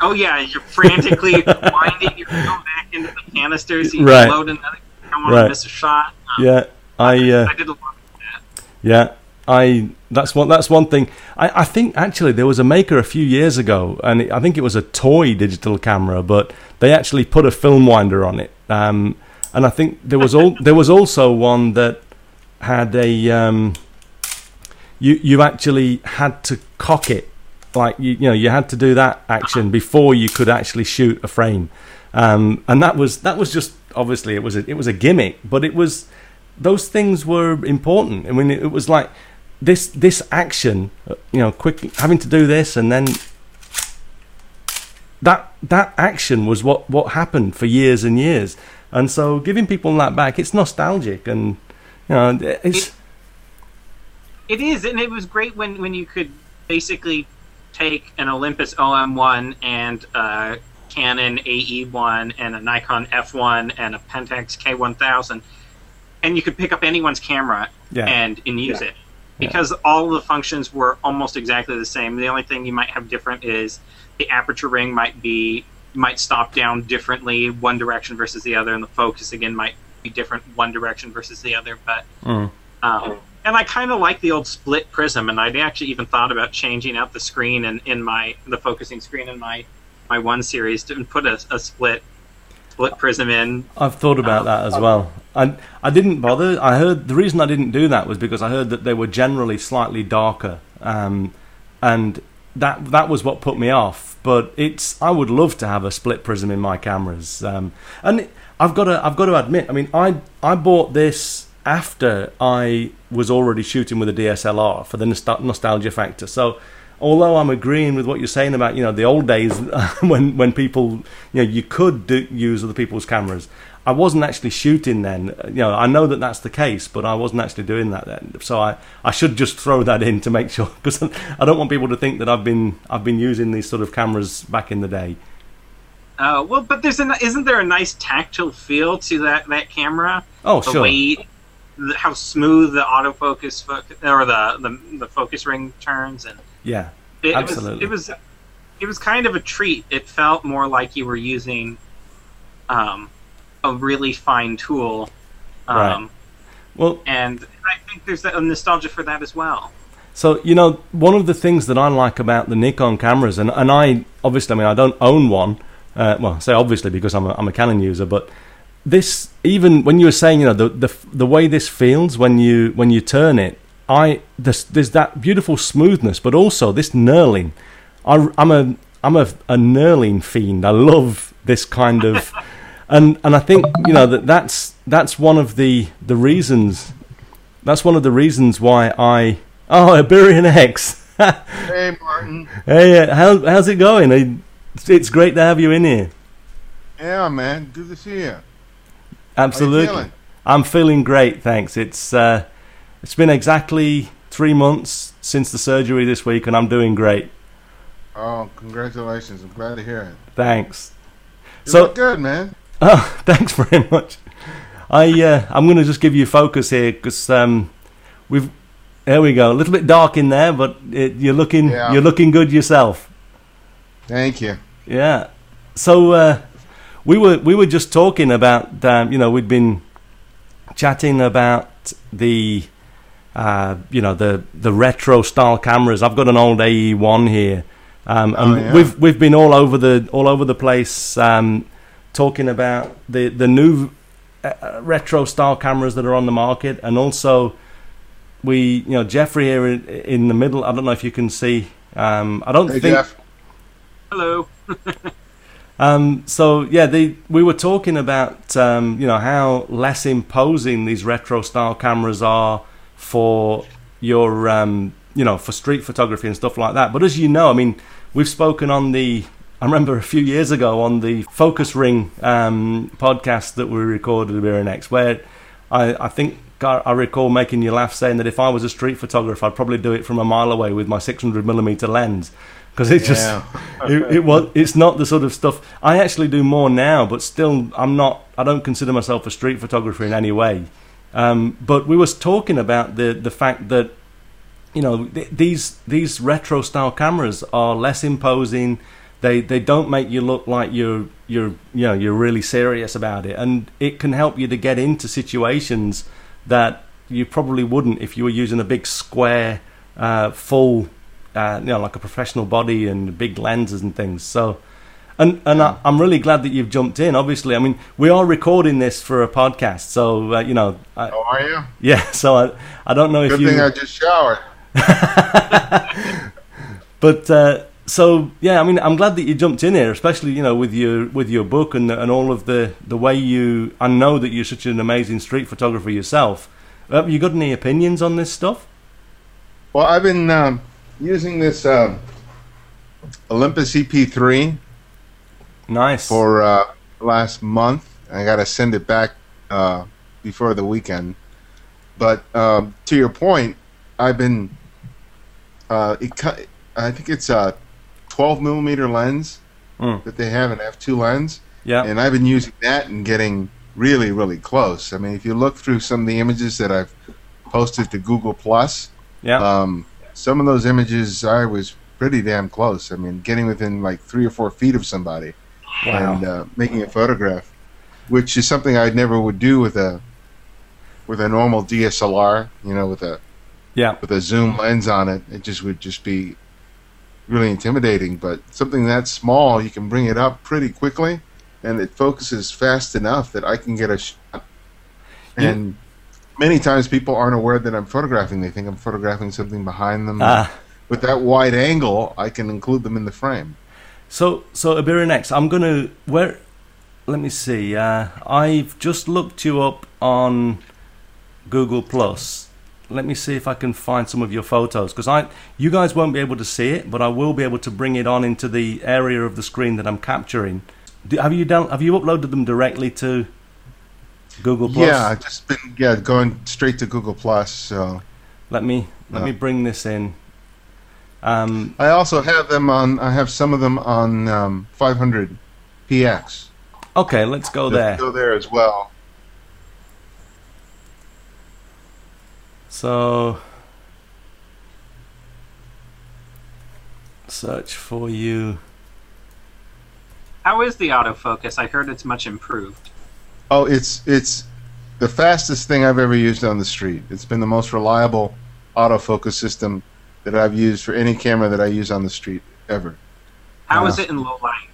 Oh yeah, you're frantically winding your phone back into the canisters. You Right. load another. You don't want Right. to miss a shot. Um, yeah i uh, I did a lot of that. Yeah, I that's one that's one thing. I, I think actually there was a maker a few years ago, and it, I think it was a toy digital camera, but they actually put a film winder on it. Um, and I think there was all there was also one that had a um, you you actually had to cock it like you, you know you had to do that action before you could actually shoot a frame um, and that was that was just obviously it was a, it was a gimmick but it was those things were important. I mean it, it was like this this action uh, you know quickly having to do this and then that that action was what what happened for years and years. And so giving people that back it's nostalgic and you know it's It is, and it was great when, when you could basically take an Olympus OM1 and a Canon AE1 and a Nikon F1 and a Pentax K1000, and you could pick up anyone's camera yeah and, and use Yeah. it. because all the functions were almost exactly the same. The only thing you might have different is the aperture ring might be might stop down differently one direction versus the other, and the focus again might be different one direction versus the other. But Mm. um, and I kind of like the old split prism, and I'd actually even thought about changing out the screen and in my the focusing screen in my my one series to put a, a split split prism in. I've thought about that as well. I I didn't bother. I heard the reason I didn't do that was because I heard that they were generally slightly darker, um, and that that was what put me off. But it's I would love to have a split prism in my cameras, um, and I've got to I've got to admit. I mean, I I bought this after I was already shooting with a DSLR for the nostalgia factor. So although I'm agreeing with what you're saying about you know the old days when when people you know you could do, use other people's cameras, I wasn't actually shooting then. You know I know that that's the case, but I wasn't actually doing that then. So I I should just throw that in to make sure because I don't want people to think that I've been I've been using these sort of cameras back in the day. Uh, well, but there's a isn't there a nice tactile feel to that that camera? Oh the sure, the, how smooth the autofocus fo- or the, the the focus ring turns and yeah, it, Absolutely. it was it was it was kind of a treat. It felt more like you were using um, a really fine tool. Um, Right. well. And I think there's a nostalgia for that as well. So you know, one of the things that I like about the Nikon cameras, and, and I obviously, I mean, I don't own one. Uh, well, I say obviously because I'm a, I'm a Canon user, but this even when you were saying, you know, the the the way this feels when you when you turn it, I there's, there's that beautiful smoothness, but also this knurling. I, I'm a I'm a, a knurling fiend. I love this kind of, and and I think you know that that's that's one of the the reasons. That's one of the reasons why I oh Ibarionex. Hey, Martin. hey, uh, how, how's it going? It's, great to have you in here. Yeah, man. Good to see you. Absolutely. How you feeling? I'm feeling great, thanks. It's uh, it's been exactly three months since the surgery this week, and I'm doing great. Oh, congratulations. I'm glad to hear it. Thanks. You So- look good, man. Oh, thanks very much. I uh, I'm going to just give you focus here because um, we've there we go. A little bit dark in there, but it, you're looking Yeah. you're looking good yourself. Thank you. Yeah. So uh, we were we were just talking about um, you know we'd been chatting about the uh, you know the the retro style cameras. I've got an old AE one here, um, and Oh, yeah. we've we've been all over the all over the place um, talking about the the new uh, retro style cameras that are on the market, and also we you know Jeffrey here in, in the middle. I don't know if you can see. Um, I don't Hey, think. Jeff. Hello. Um, so yeah, the, we were talking about um, you know how less imposing these retro style cameras are for your um, you know for street photography and stuff like that. But as you know, I mean, we've spoken on the I remember a few years ago on the Focus Ring um, podcast that we recorded with X, where I, I think I, I recall making you laugh saying that if I was a street photographer, I'd probably do it from a mile away with my 600 millimeter lens because it just Yeah. it, it was it's not the sort of stuff I actually do more now, but still I'm not. I don't consider myself a street photographer in any way. Um, but we was talking about the the fact that you know th- these these retro style cameras are less imposing. They they don't make you look like you're you're you know you're really serious about it, and it can help you to get into situations that you probably wouldn't if you were using a big square uh, full uh, you know like a professional body and big lenses and things. So. And and I, I'm really glad that you've jumped in. Obviously, I mean we are recording this for a podcast, so uh, you know, I, How are you? yeah. So I I don't know if you. Good thing I just showered. But uh, so yeah, I mean, I'm glad that you jumped in here, especially you know with your with your book and and all of the the way you. I know that you're such an amazing street photographer yourself. Have you got any opinions on this stuff? Well, I've been um, using this um, Olympus EP3 Nice. for uh, last month. I got to send it back uh, before the weekend. But um, to your point, I've been. Uh, it, I think it's a 12 millimeter lens Mm. that they have, an f2 lens, yeah. and I've been using that and getting really, really close. I mean, if you look through some of the images that I've posted to Google Plus, Yeah. Um, some of those images, I was pretty damn close. I mean, getting within like three or four feet of somebody Wow. and uh, making a photograph, which is something I never would do with a with a normal DSLR. You know, with a yeah. with a zoom lens on it, it just would just be really intimidating. But something that small, you can bring it up pretty quickly, and it focuses fast enough that I can get a shot. And many times people aren't aware that I'm photographing; they think I'm photographing something behind them. Ah. With that wide angle, I can include them in the frame. So, so Ibarionex. I'm gonna where. Let me see. Uh, I've just looked you up on Google Plus. Let me see if I can find some of your photos because I, you guys won't be able to see it, but I will be able to bring it on into the area of the screen that I'm capturing. Do, have you done? Have you uploaded them directly to Google Plus? Yeah, I've just been yeah going straight to Google Plus. So Let me let me bring this in. Um, I also have them on. I have some of them on um, 500 px. okay, let's go there. Go there as well. So search for you. How is the autofocus? I heard it's much improved. Oh, it's it's the fastest thing I've ever used on the street. It's been the most reliable autofocus system that I've used for any camera that I use on the street ever. How is Uh, it in low light?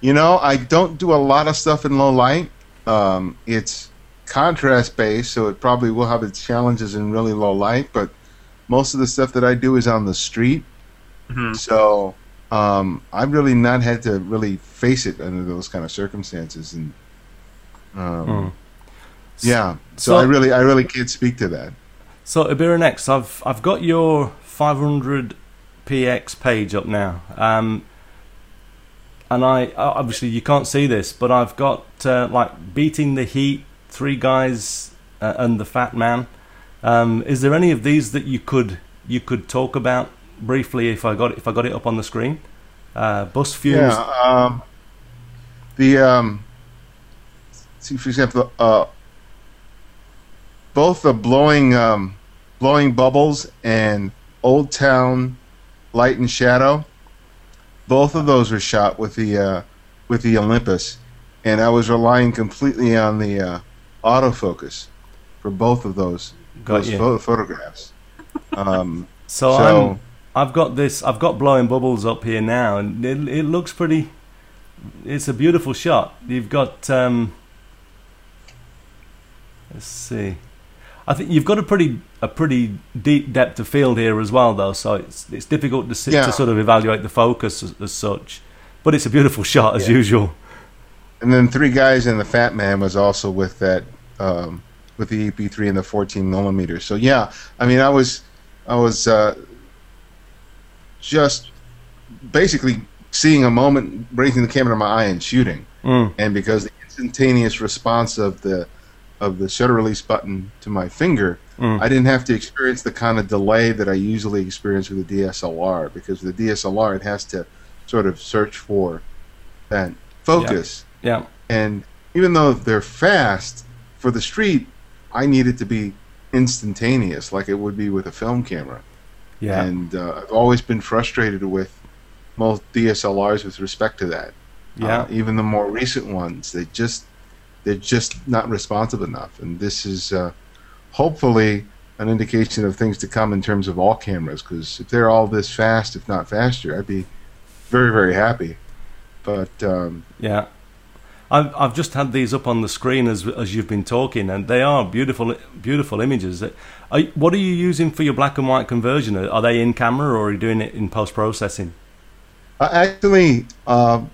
You know, I don't do a lot of stuff in low light. Um, it's contrast based, so it probably will have its challenges in really low light. But most of the stuff that I do is on the street, Mhm. so um, I've really not had to really face it under those kind of circumstances. And um, Hmm. yeah, so, So- I really, I really can't speak to that. So Ibarionex, I've I've got your 500 px page up now, um, and I obviously you can't see this, but I've got uh, like beating the heat, three guys uh, and the fat man. Um, is there any of these that you could you could talk about briefly if I got it, if I got it up on the screen? Uh, bus fumes. Yeah. Um, the um, see, for example, both the blowing um, blowing bubbles and Old Town Light and Shadow, both of those were shot with the uh, with the Olympus, and I was relying completely on the uh, autofocus for both of those Got those pho- photographs. Um, So, so I'm, I've got this. I've got blowing bubbles up here now, and it, it looks pretty. It's a beautiful shot. You've got. Um, let's see. I think you've got a pretty a pretty deep depth of field here as well, though. So it's it's difficult to sit, Yeah. to sort of evaluate the focus as, as such. But it's a beautiful shot as Yeah. usual. And then Three Guys and the Fat Man was also with that, um, with the EP3 and the 14 millimeter. So yeah, I mean, I was, I was uh, just basically seeing a moment, raising the camera to my eye and shooting. Mm, And because the instantaneous response of the of the shutter release button to my finger, mm. I didn't have to experience the kind of delay that I usually experience with the DSLR. Because with the DSLR, it has to sort of search for that focus. Yeah, And even though they're fast for the street, I need it to be instantaneous, like it would be with a film camera. yeah, And uh, I've always been frustrated with most DSLRs with respect to that. yeah. Uh, even the more recent ones, they just they're just not responsive enough. And this is uh, hopefully an indication of things to come in terms of all cameras. Because if they're all this fast, if not faster, I'd be very very happy. But um, Yeah. I've I've just had these up on the screen as as you've been talking, and they are beautiful beautiful images. Are, what are you using for your black and white conversion? Are, they in camera or are you doing it in post processing? Uh, actually, uh,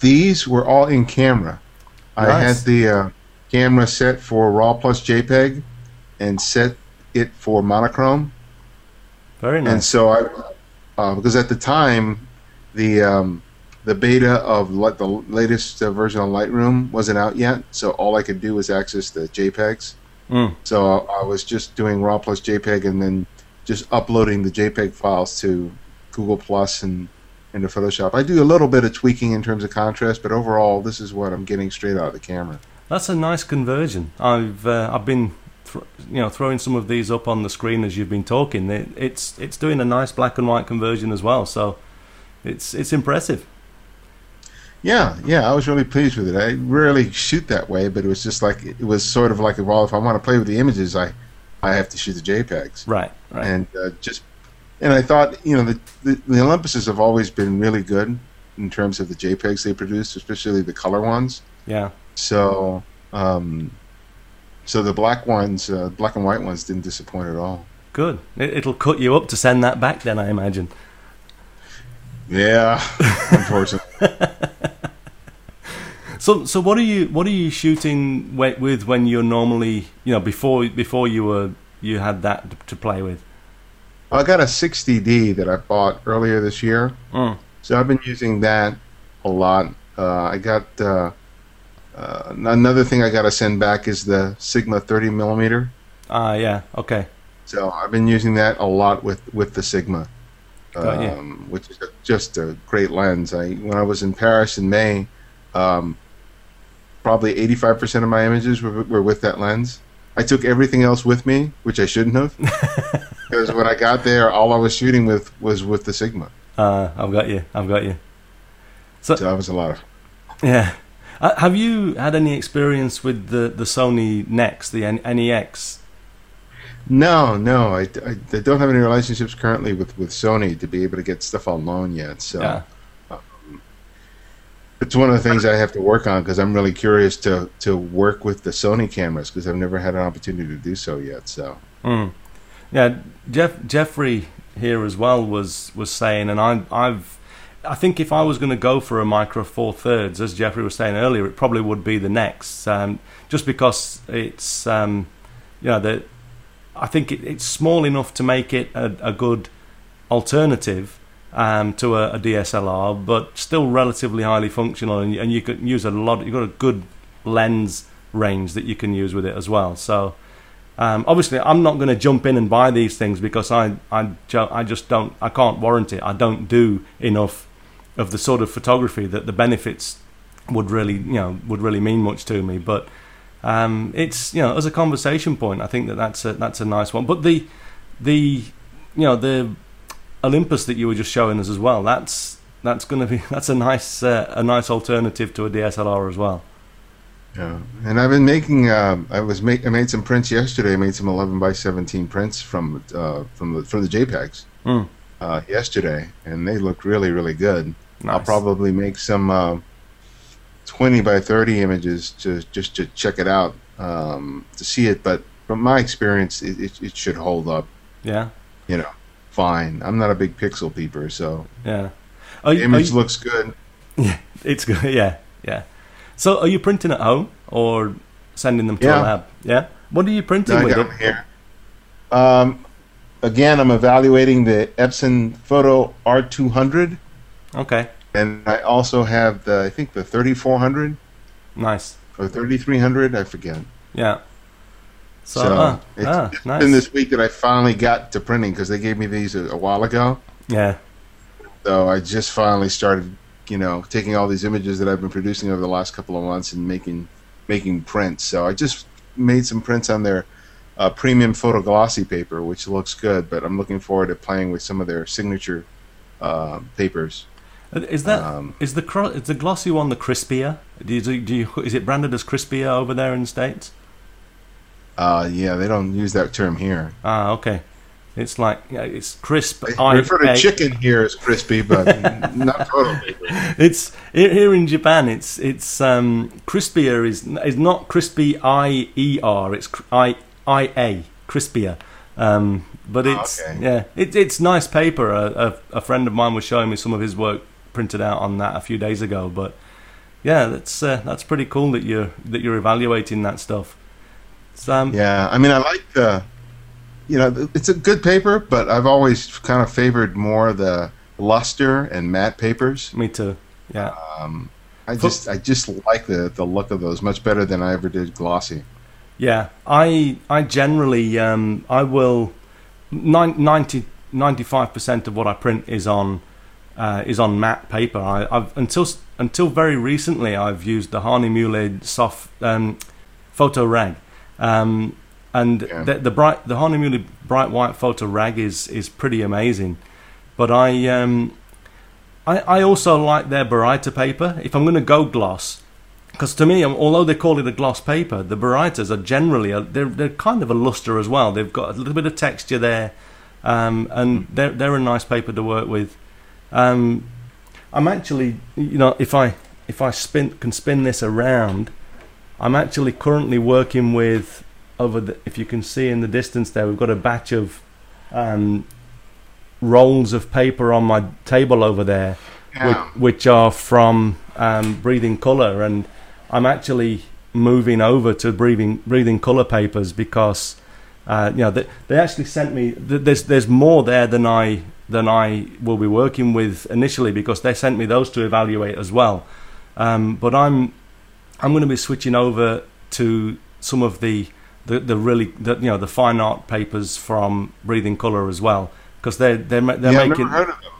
these were all in camera. I had the uh, camera set for RAW plus JPEG, and set it for monochrome. Very nice. And so I, uh, because at the time, the um, the beta of li- the latest uh, version of Lightroom wasn't out yet, so all I could do was access the JPEGs. Mm. So I was just doing RAW plus JPEG, and then just uploading the JPEG files to Google Plus and into Photoshop. I do a little bit of tweaking in terms of contrast, but overall, this is what I'm getting straight out of the camera. That's a nice conversion. I've uh, I've been th- you know throwing some of these up on the screen as you've been talking. It, it's it's doing a nice black and white conversion as well. So it's it's impressive. Yeah, yeah, I was really pleased with it. I rarely shoot that way, but it was just like it was sort of like well, if I want to play with the images, I I have to shoot the JPEGs, Right. Right. and uh, just and I thought you know the, the the Olympuses have always been really good in terms of the JPEGs they produce, especially the color ones. yeah. So um, so the black ones, uh, black and white ones, didn't disappoint at all. Good. It, it'll cut you up to send that back. Then I imagine. Yeah, unfortunately. So, so what are you what are you shooting wi- with when you're normally you know before before you were you had that to play with? I got a 60D that I bought earlier this year. Mm. So I've been using that a lot. Uh, I got uh, uh, another thing I got to send back is the Sigma 30 millimeter. Ah, yeah. Okay. So I've been using that a lot with with the Sigma, um, which is just a great lens. I when I was in Paris in May, um, probably 85% of my images were, were with that lens. I took everything else with me, which I shouldn't have, because when I got there, all I was shooting with was with the Sigma. Uh, I've got you. I've got you. So that was a lot of Yeah. Uh, have you had any experience with the, the Sony Nex, the N- NEX? No, no, I, I, I don't have any relationships currently with, with Sony to be able to get stuff on loan yet. So Yeah. It's one of the things I have to work on because I'm really curious to, to work with the Sony cameras because I've never had an opportunity to do so yet. So Mm. Yeah, Jeff Jeffrey here as well was was saying, and I I've I think if I was going to go for a micro four thirds, as Jeffrey was saying earlier, it probably would be the NEX, um, just because it's um, you know that I think it, it's small enough to make it a, a good alternative um, to a, a DSLR, but still relatively highly functional, and, and you can use a lot. You've got a good lens range that you can use with it as well. So. Um, obviously, I'm not going to jump in and buy these things because I, I, I just don't, I can't warrant it. I don't do enough of the sort of photography that the benefits would really, you know, would really mean much to me. But um, it's, you know, as a conversation point, I think that that's a, that's a nice one. But the, the, you know, the Olympus that you were just showing us as well. That's that's going to be that's a nice uh, a nice alternative to a DSLR as well. yeah, and I've been making. Um, I was make, I made some prints yesterday. I made some 11 by 17 prints from uh, from the from the JPEGs Mm. uh, yesterday, and they look really really good. Nice. I'll probably make some uh, 20 by 30 images to just to check it out um, to see it. But from my experience, it, it, it should hold up. Yeah, You know, fine. I'm not a big pixel peeper, so yeah. Are, the you- are image you- looks good. Yeah, it's good. Yeah, yeah. So, are you printing at home or sending them to Yeah. a lab? Yeah. What are you printing I with? got 'em here. Um, again, I'm evaluating the Epson Photo R200, Okay. and I also have the I think the 3400 Nice. or 3300. I forget. Yeah. So, So, ah, it's, ah, it's nice. been this week that I finally got to printing because they gave me these a, a while ago. yeah. So I just finally started, you know, taking all these images that I've been producing over the last couple of months and making making prints. So I just made some prints on their uh, premium photo glossy paper, which looks good. But I'm looking forward to playing with some of their signature uh, papers. Uh, Is that Um, is the is the glossy one the Crispia? Do you, do you is it branded as Crispia over there in the states? Uh, yeah, they don't use that term here. Ah, okay. It's like yeah, it's crisp. I- refer to chicken here as crispy, but not paper. It's here here in Japan. It's it's um, Crispia is is not crispy I E R. It's I I A Crispia. Um, but Oh, it's okay. yeah, it, it's nice paper. A, a, a friend of mine was showing me some of his work printed out on that a few days ago. But yeah, that's uh, that's pretty cool that you're that you're evaluating that stuff. So, um, Yeah, I mean, I like the, you know, it's a good paper, but I've always kind of favored more the luster and matte papers. me too. Yeah. Um, I just, I just like the the look of those much better than I ever did glossy. Yeah, I I generally um, I will nine- 90 95 percent of what I print is on uh, is on matte paper. I, I've until until very recently I've used the Hahnemühle soft um, photo rag, um, and Yeah. the, the bright the Hahnemühle bright white photo rag is is pretty amazing. But I um, I, I also like their Baryta paper. If I'm going to go gloss, because to me, um, although they call it a gloss paper, the Barytas are generally a, they're they're kind of a luster as well. They've got a little bit of texture there, um, and they're they're a nice paper to work with. Um, I'm actually, you know, if I if I spin can spin this around, I'm actually currently working with over the. If you can see in the distance there, we've got a batch of um, rolls of paper on my table over there, Yeah. which, which are from um, Breathing Color, and I'm actually moving over to Breathing Breathing Color papers because uh, you know they, they actually sent me. There's there's more there than I than I will be working with initially because they sent me those to evaluate as well. Um, but I'm I'm going to be switching over to some of the the, the really the, you know the fine art papers from Breathing Color as well because they're they're they're yeah, I've making never heard of them.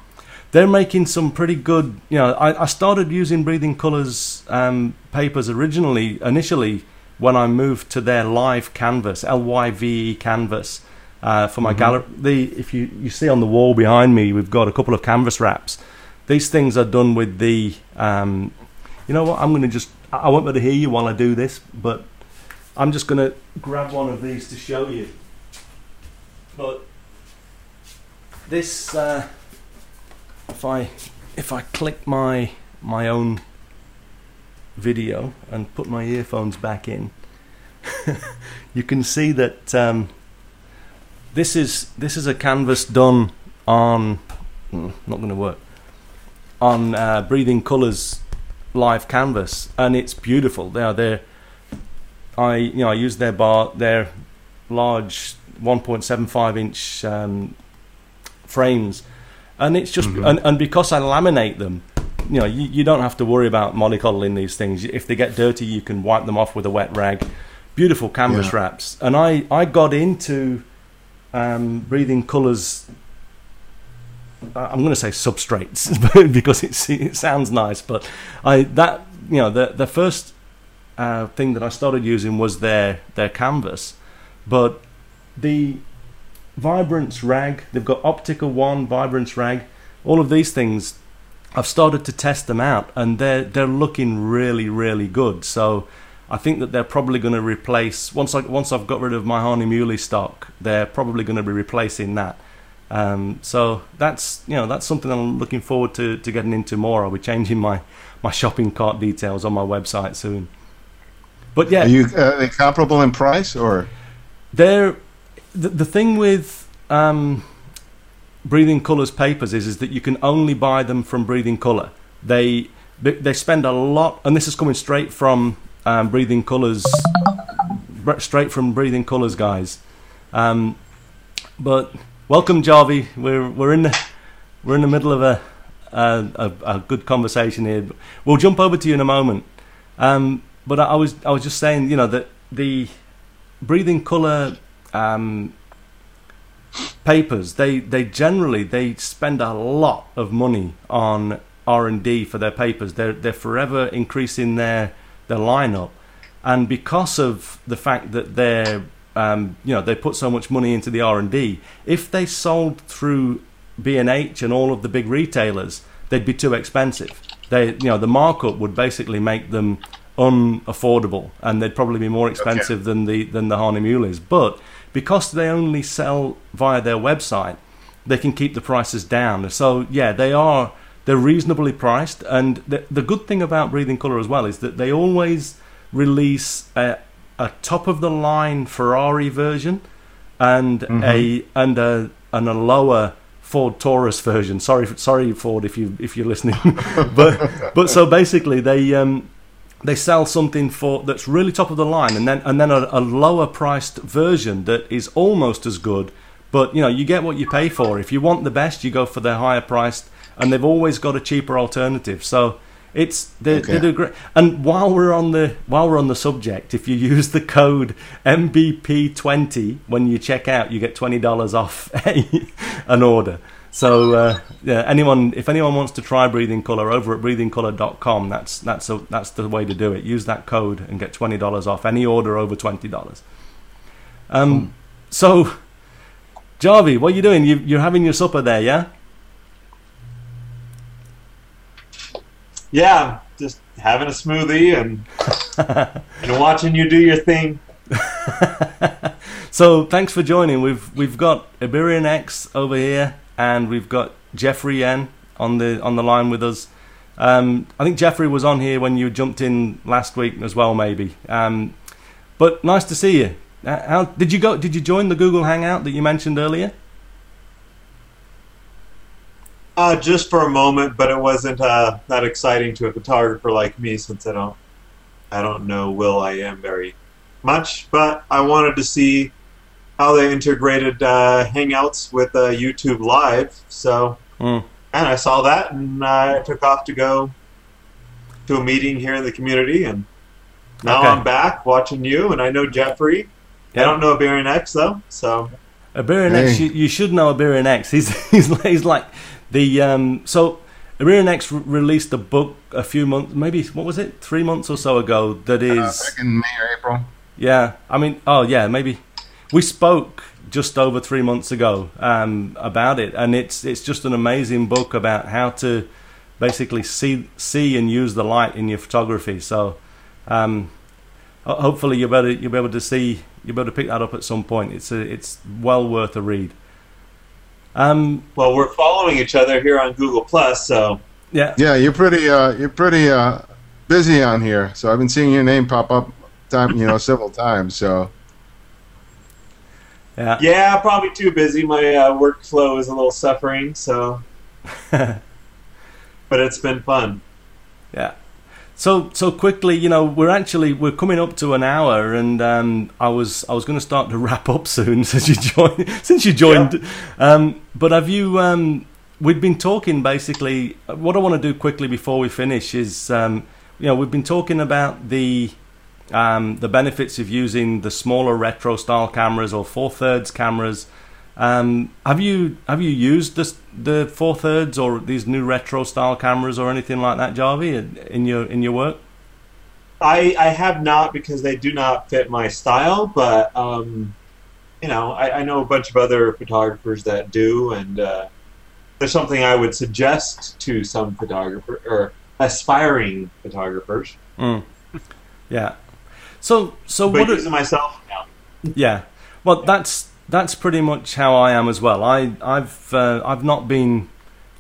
they're making some pretty good. You know, I, I started using Breathing Colors um, papers originally, initially when I moved to their Lyve canvas, L Y V E canvas, uh, for my gallery. The if you you see on the wall behind me, we've got a couple of canvas wraps. These things are done with the. Um, you know what? I'm going to just. I won't be able to hear you while I do this, but I'm just going to grab one of these to show you. But this. Uh, if I if I click my my own video and put my earphones back in, you can see that um, this is this is a canvas done on mm, not going to work on uh, Breathing Colors Lyve canvas, and it's beautiful. They are there. I you know I use their bar their large 1.75 inch um, frames and it's just Mhm. and, and because I laminate them, you know, you, you don't have to worry about mollycoddling these things. If they get dirty, you can wipe them off with a wet rag. Beautiful canvas Yeah. wraps, and I I got into um, breathing colours. I'm going to say substrates because it's, it sounds nice, but I that you know the the first uh, thing that I started using was their their canvas, but the Vibrance rag. They've got Optica One, Vibrance rag. All of these things, I've started to test them out, and they're they're looking really really good. So I think that they're probably going to replace once I once I've got rid of my Hahnemühle stock. They're probably going to be replacing that. Um, so that's you know that's something I'm looking forward to, to getting into more. I'll be changing my, my shopping cart details on my website soon. But yeah, Are you uh, they comparable in price or? they're the, the thing with um, breathing colors papers is is that you can only buy them from breathing color they they- they spend a lot and this is coming straight from um, breathing colors straight from breathing colors guys um, but welcome Jarvie. We're we're in the we're in the middle of a a, a, a good conversation here. We'll jump over to you in a moment. Um, but I, I was I was just saying you know that the breathing color um, papers they they generally they spend a lot of money on R and D for their papers. They're they're forever increasing their their lineup, and because of the fact that they're um, you know they put so much money into the R and D, if they sold through B and H and all of the big retailers, they'd be too expensive. They you know the markup would basically make them unaffordable, and they'd probably be more expensive than the than the Hahnemühles. But because they only sell via their website, they can keep the prices down. So yeah, they are they're reasonably priced. And the the good thing about Breathing Color as well is that they always release a, a top of the line Ferrari version and a and a and a lower Ford Taurus version. Sorry, sorry Ford if you if you're listening, but but so basically they um they sell something for that's really top of the line, and then and then a, a lower priced version that is almost as good. But you know, you get what you pay for. If you want the best, you go for the higher priced, and they've always got a cheaper alternative. So it's they, Okay. they do great. And while we're on the while we're on the subject, if you use the code MBP20 when you check out, you get twenty dollars off an order. So uh, yeah, anyone if anyone wants to try Breathing Color over at breathingcolor.com, that's that's a, that's the way to do it. Use that code and get twenty dollars off any order over twenty dollars. Um, so, Jarvie, what are you doing? You, you're having your supper there, yeah? Yeah, just having a smoothie and and watching you do your thing. so thanks for joining. We've we've got Ibarionex over here, and we've got Jeffrey Yen on the on the line with us. Um, I think Jeffrey was on here when you jumped in last week as well, maybe. Um, but nice to see you. Uh, How did you go? Did you join the Google Hangout that you mentioned earlier? Uh, just for a moment, but it wasn't uh, that exciting to a photographer like me since I don't I don't know will.i.am very much. But I wanted to see how they integrated uh, Hangouts with uh, YouTube Live. So Mm. and I saw that, and I took off to go to a meeting here in the community, and now Okay. I'm back watching you, and I know Jeffrey. I don't know Ibarionex though, so Ibarionex, Hey. you, you should know Ibarionex. He's, he's, he's like the. Um, so, Ibarionex re- released a book a few months, maybe, what was it, three months or so ago, That is Uh, back in May or April. Yeah, I mean, oh, yeah, maybe. We spoke just over three months ago um, about it, and it's it's just an amazing book about how to basically see see and use the light in your photography. So, um, hopefully, you'll be able to, you'll be able to see you'll be able to pick that up at some point. It's a, it's well worth a read. Um, well we're following each other here on Google Plus, so yeah, Yeah, you're pretty. Uh, you're pretty uh, busy on here. So I've been seeing your name pop up, time you know, several times. So yeah, yeah, probably too busy. My uh, workflow is a little suffering, so but it's been fun. Yeah. So so quickly, you know, we're actually we're coming up to an hour, and um, I was I was going to start to wrap up soon since you joined since you joined. Um, but have you? Um, we've been talking basically. What I want to do quickly before we finish is, um, you know, we've been talking about the um, the benefits of using the smaller retro style cameras or four thirds cameras. Um, have you have you used the the four thirds or these new retro style cameras or anything like that, Jarvie, in your in your work? I I have not because they do not fit my style, but um, you know I, I know a bunch of other photographers that do, and uh, there's something I would suggest to some photographer or aspiring photographers. Mm. Yeah. So so But what? Are, myself now. yeah. Well, that's that's pretty much how I am as well. I I've uh, I've not been.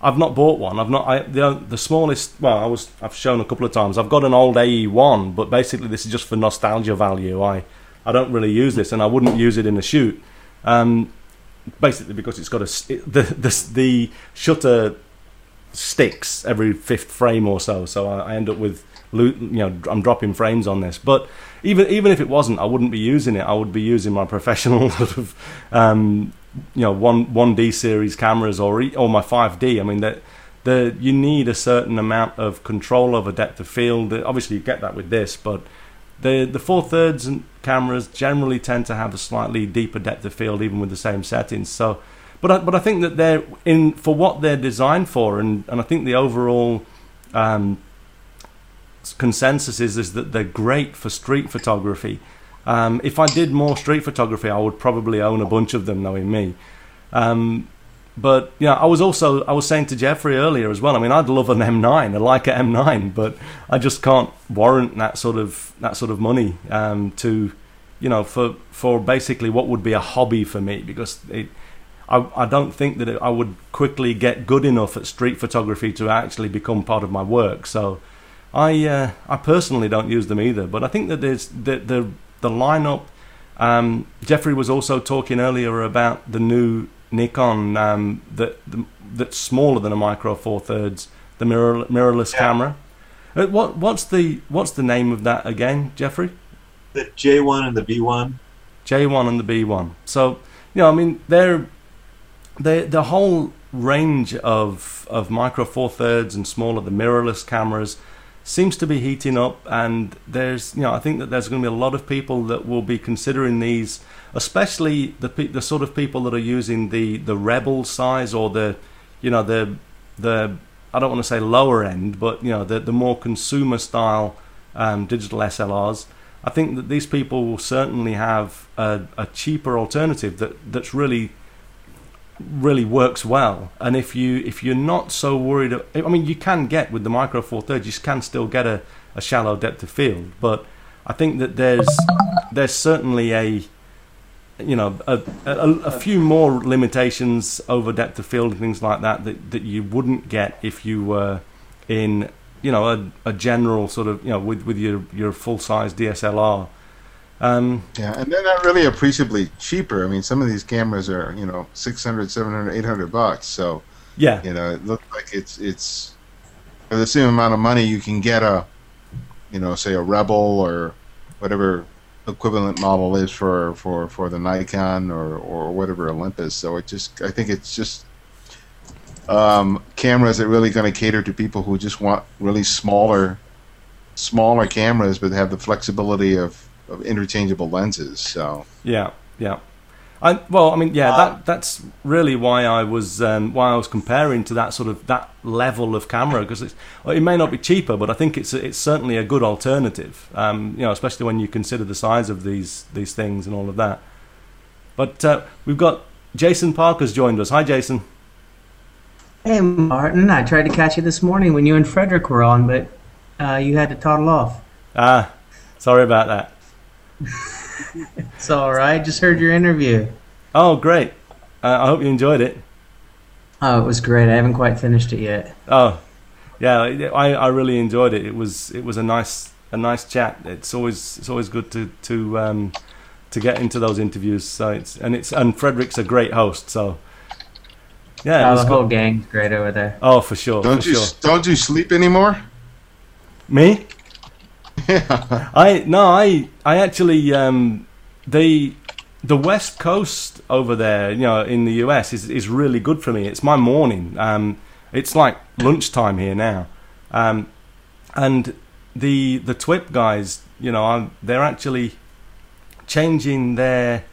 I've not bought one. I've not. I, the the smallest. Well, I was. I've shown a couple of times. I've got an old AE one, but basically this is just for nostalgia value. I I don't really use this, and I wouldn't use it in a shoot. Um, basically because it's got a it- the the the shutter sticks every fifth frame or so. So I, I end up with you know I'm dropping frames on this. But even even if it wasn't, I wouldn't be using it. I would be using my professional sort of um, you know one one D series cameras or or my five D. I mean that. The, you need a certain amount of control over depth of field. Obviously, you get that with this, but the the four thirds cameras generally tend to have a slightly deeper depth of field, even with the same settings. So, but I, but I think that they're in for what they're designed for, and, and I think the overall um, consensus is is that they're great for street photography. Um, if I did more street photography, I would probably own a bunch of them, knowing me. Um, but yeah, I was also I was saying to Jeffrey earlier as well. I mean, I'd love an M9, a Leica M9, but I just can't warrant that sort of that sort of money um, to, you know, for for basically what would be a hobby for me because it, I I don't think that it, I would quickly get good enough at street photography to actually become part of my work. So I uh, I personally don't use them either. But I think that there's the the the lineup. Um, Jeffrey was also talking earlier about the new Nikon um, that the, that's smaller than a micro four thirds, the mirror, mirrorless Yeah. camera. Uh, What what's the what's the name of that again, Jeffrey? The J1 and the V one. J1 and the V1. So, you know, I mean, they're the the whole range of of micro four thirds and smaller, the mirrorless cameras, seems to be heating up. And there's, you know, I think that there's going to be a lot of people that will be considering these, especially the the sort of people that are using the the rebel size or the, you know, the the I don't want to say lower end, but you know, the the more consumer style um, digital SLRs I think that these people will certainly have a, a cheaper alternative that that's really really works well. And if you if you're not so worried, I mean, you can get with the micro four thirds, you can still get a, a shallow depth of field. But I think that there's there's certainly a you know a, a, a few more limitations over depth of field and things like that that, that you wouldn't get if you were in you know a, a general sort of you know with with your your full size DSLR. Um, Yeah, and they're not really appreciably cheaper. I mean, some of these cameras are, you know, 600, 700, 800 bucks. So, yeah, you know, it looks like it's it's for the same amount of money you can get a, you know, say a Rebel or whatever equivalent model is for for for the Nikon or or whatever Olympus. So it just I think it's just um, cameras that really going to cater to people who just want really smaller smaller cameras but have the flexibility of, of interchangeable lenses. So Yeah, yeah. I, well, I mean, yeah, Uh, that that's really why I was um, why I was comparing to that sort of that level of camera because well, it may not be cheaper, but I think it's it's certainly a good alternative. Um, you know, especially when you consider the size of these these things and all of that. But uh, we've got Jason Parker's joined us. Hi, Jason. Hey, Martin. I tried to catch you this morning when you and Frederick were on, but uh, you had to toddle off. Ah, sorry about that. It's all right. Just heard your interview. Oh, great. Uh, I hope you enjoyed it. Oh, it was great. I haven't quite finished it yet. Oh, yeah, I, I really enjoyed it. It was it was a nice a nice chat. It's always it's always good to to um, to get into those interviews. So it's and it's and Frederick's a great host. So yeah, it Oh, was the good. whole gang's great over there. Oh, for sure, don't for you sure. don't you sleep anymore? Me? I no, I I actually um, the the West Coast over there, you know, in the US is is really good for me. It's my morning. Um, it's like lunchtime here now, um, and the the TWIP guys, you know, I'm, they're actually changing their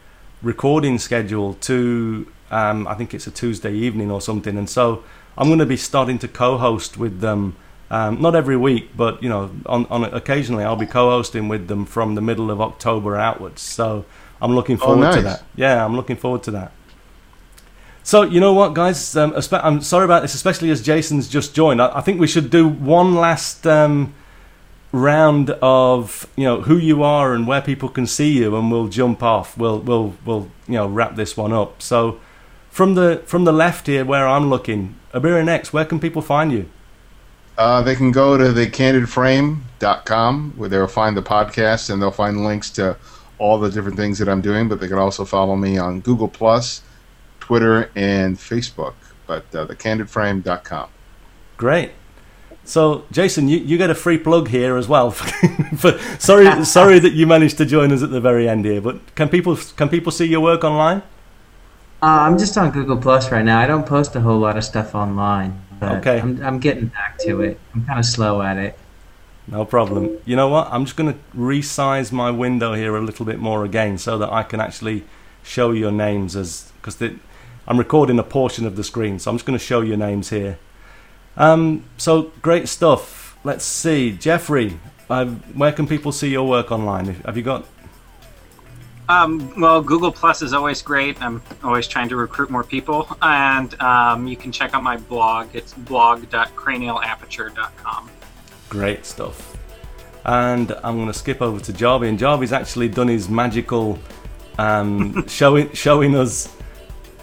recording schedule to um, I think it's a Tuesday evening or something, and so I'm going to be starting to co-host with them. Um, not every week, but you know, on, on occasionally I'll be co-hosting with them from the middle of October outwards. So I'm looking Oh, forward to that. Yeah, I'm looking forward to that. So you know what, guys? Um, I'm sorry about this, especially as Jason's just joined. I, I think we should do one last um, round of you know who you are and where people can see you, and we'll jump off. We'll we'll we'll you know wrap this one up. So from the from the left here, where I'm looking, Ibarionex, where can people find you? Uh, they can go to thecandidframe.com where they'll find the podcast and they'll find links to all the different things that I'm doing. But they can also follow me on Google Plus, Twitter, and Facebook. But uh, thecandidframe.com. Great. So, Jason, you, you get a free plug here as well. for, sorry, sorry that you managed to join us at the very end here, but can people can people see your work online? Uh, I'm just on Google Plus right now. I don't post a whole lot of stuff online. Okay. I'm, I'm getting back to it. I'm kind of slow at it. No problem. You know what? I'm just going to resize my window here a little bit more again so that I can actually show your names as because I'm recording a portion of the screen, so I'm just going to show your names here. Um, so great stuff. Let's see, Jeffrey. Uh, where can people see your work online? Have you got? Um, well, Google Plus is always great. I'm always trying to recruit more people, and um, you can check out my blog. It's blog.cranialaperture.com. Great stuff. And I'm going to skip over to Jarby, and Jarby's actually done his magical um, showing showing us.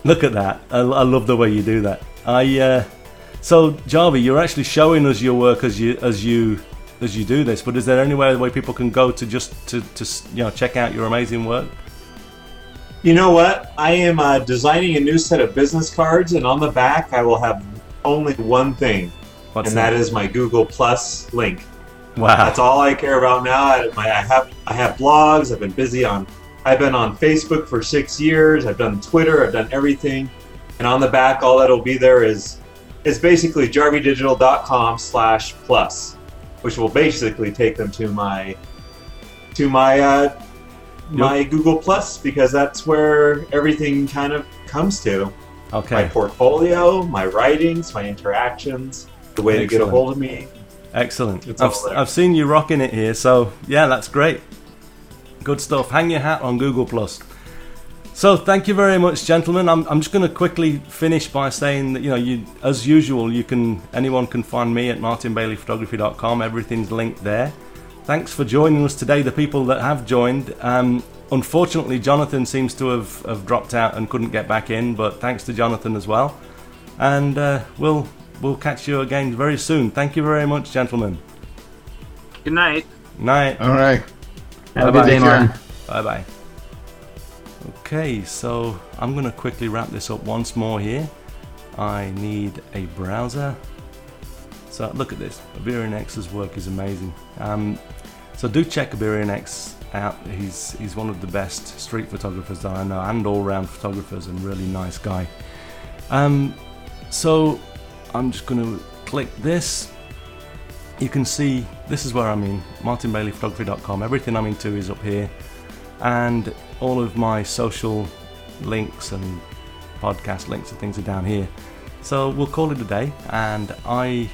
Look at that! I, I love the way you do that. I uh, so Jarby, you're actually showing us your work as you as you as you do this. But is there anywhere where people can go to just to, to you know check out your amazing work? You know what? I am uh, designing a new set of business cards, and on the back, I will have only one thing, What's and that is my Google Plus link. wow. That's all I care about now. I, my, I have I have blogs. I've been busy on. I've been on Facebook for six years. I've done Twitter. I've done everything, and on the back, all that'll be there is is basically jarvydigital.com slash plus, which will basically take them to my to my uh, my Google Plus because that's where everything kind of comes to. Okay. My portfolio, my writings, my interactions, the way to get a hold of me. excellent. It's I've. I've seen you rocking it here, so yeah, that's great. Good stuff. Hang your hat on Google Plus. So thank you very much, gentlemen. I'm, I'm just going to quickly finish by saying that you know, you as usual, you can anyone can find me at martinbaileyphotography.com. Everything's linked there. Thanks for joining us today. The people that have joined. Um, unfortunately, Jonathan seems to have, have dropped out and couldn't get back in, but thanks to Jonathan as well. And uh, we'll we'll catch you again very soon. Thank you very much, gentlemen. Good night. Night. All right. Have a Bye-bye. good day, Take. Martin. Bye bye. Okay, so I'm going to quickly wrap this up once more here. I need a browser. So look at this. Ibarionex's work is amazing. Um, so do check Iberian X out. He's he's one of the best street photographers that I know, and all-round photographers, and really nice guy. Um, so I'm just going to click this. You can see this is where I'm in martinbaileyphotography.com. Everything I'm into is up here, and all of my social links and podcast links and things are down here. So we'll call it a day. And I,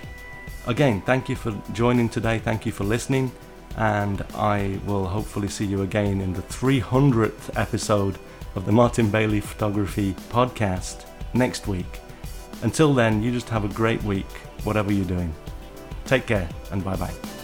again, thank you for joining today. Thank you for listening. And I will hopefully see you again in the 300th episode of the Martin Bailey Photography Podcast next week. Until then, you just have a great week, whatever you're doing. Take care and bye bye.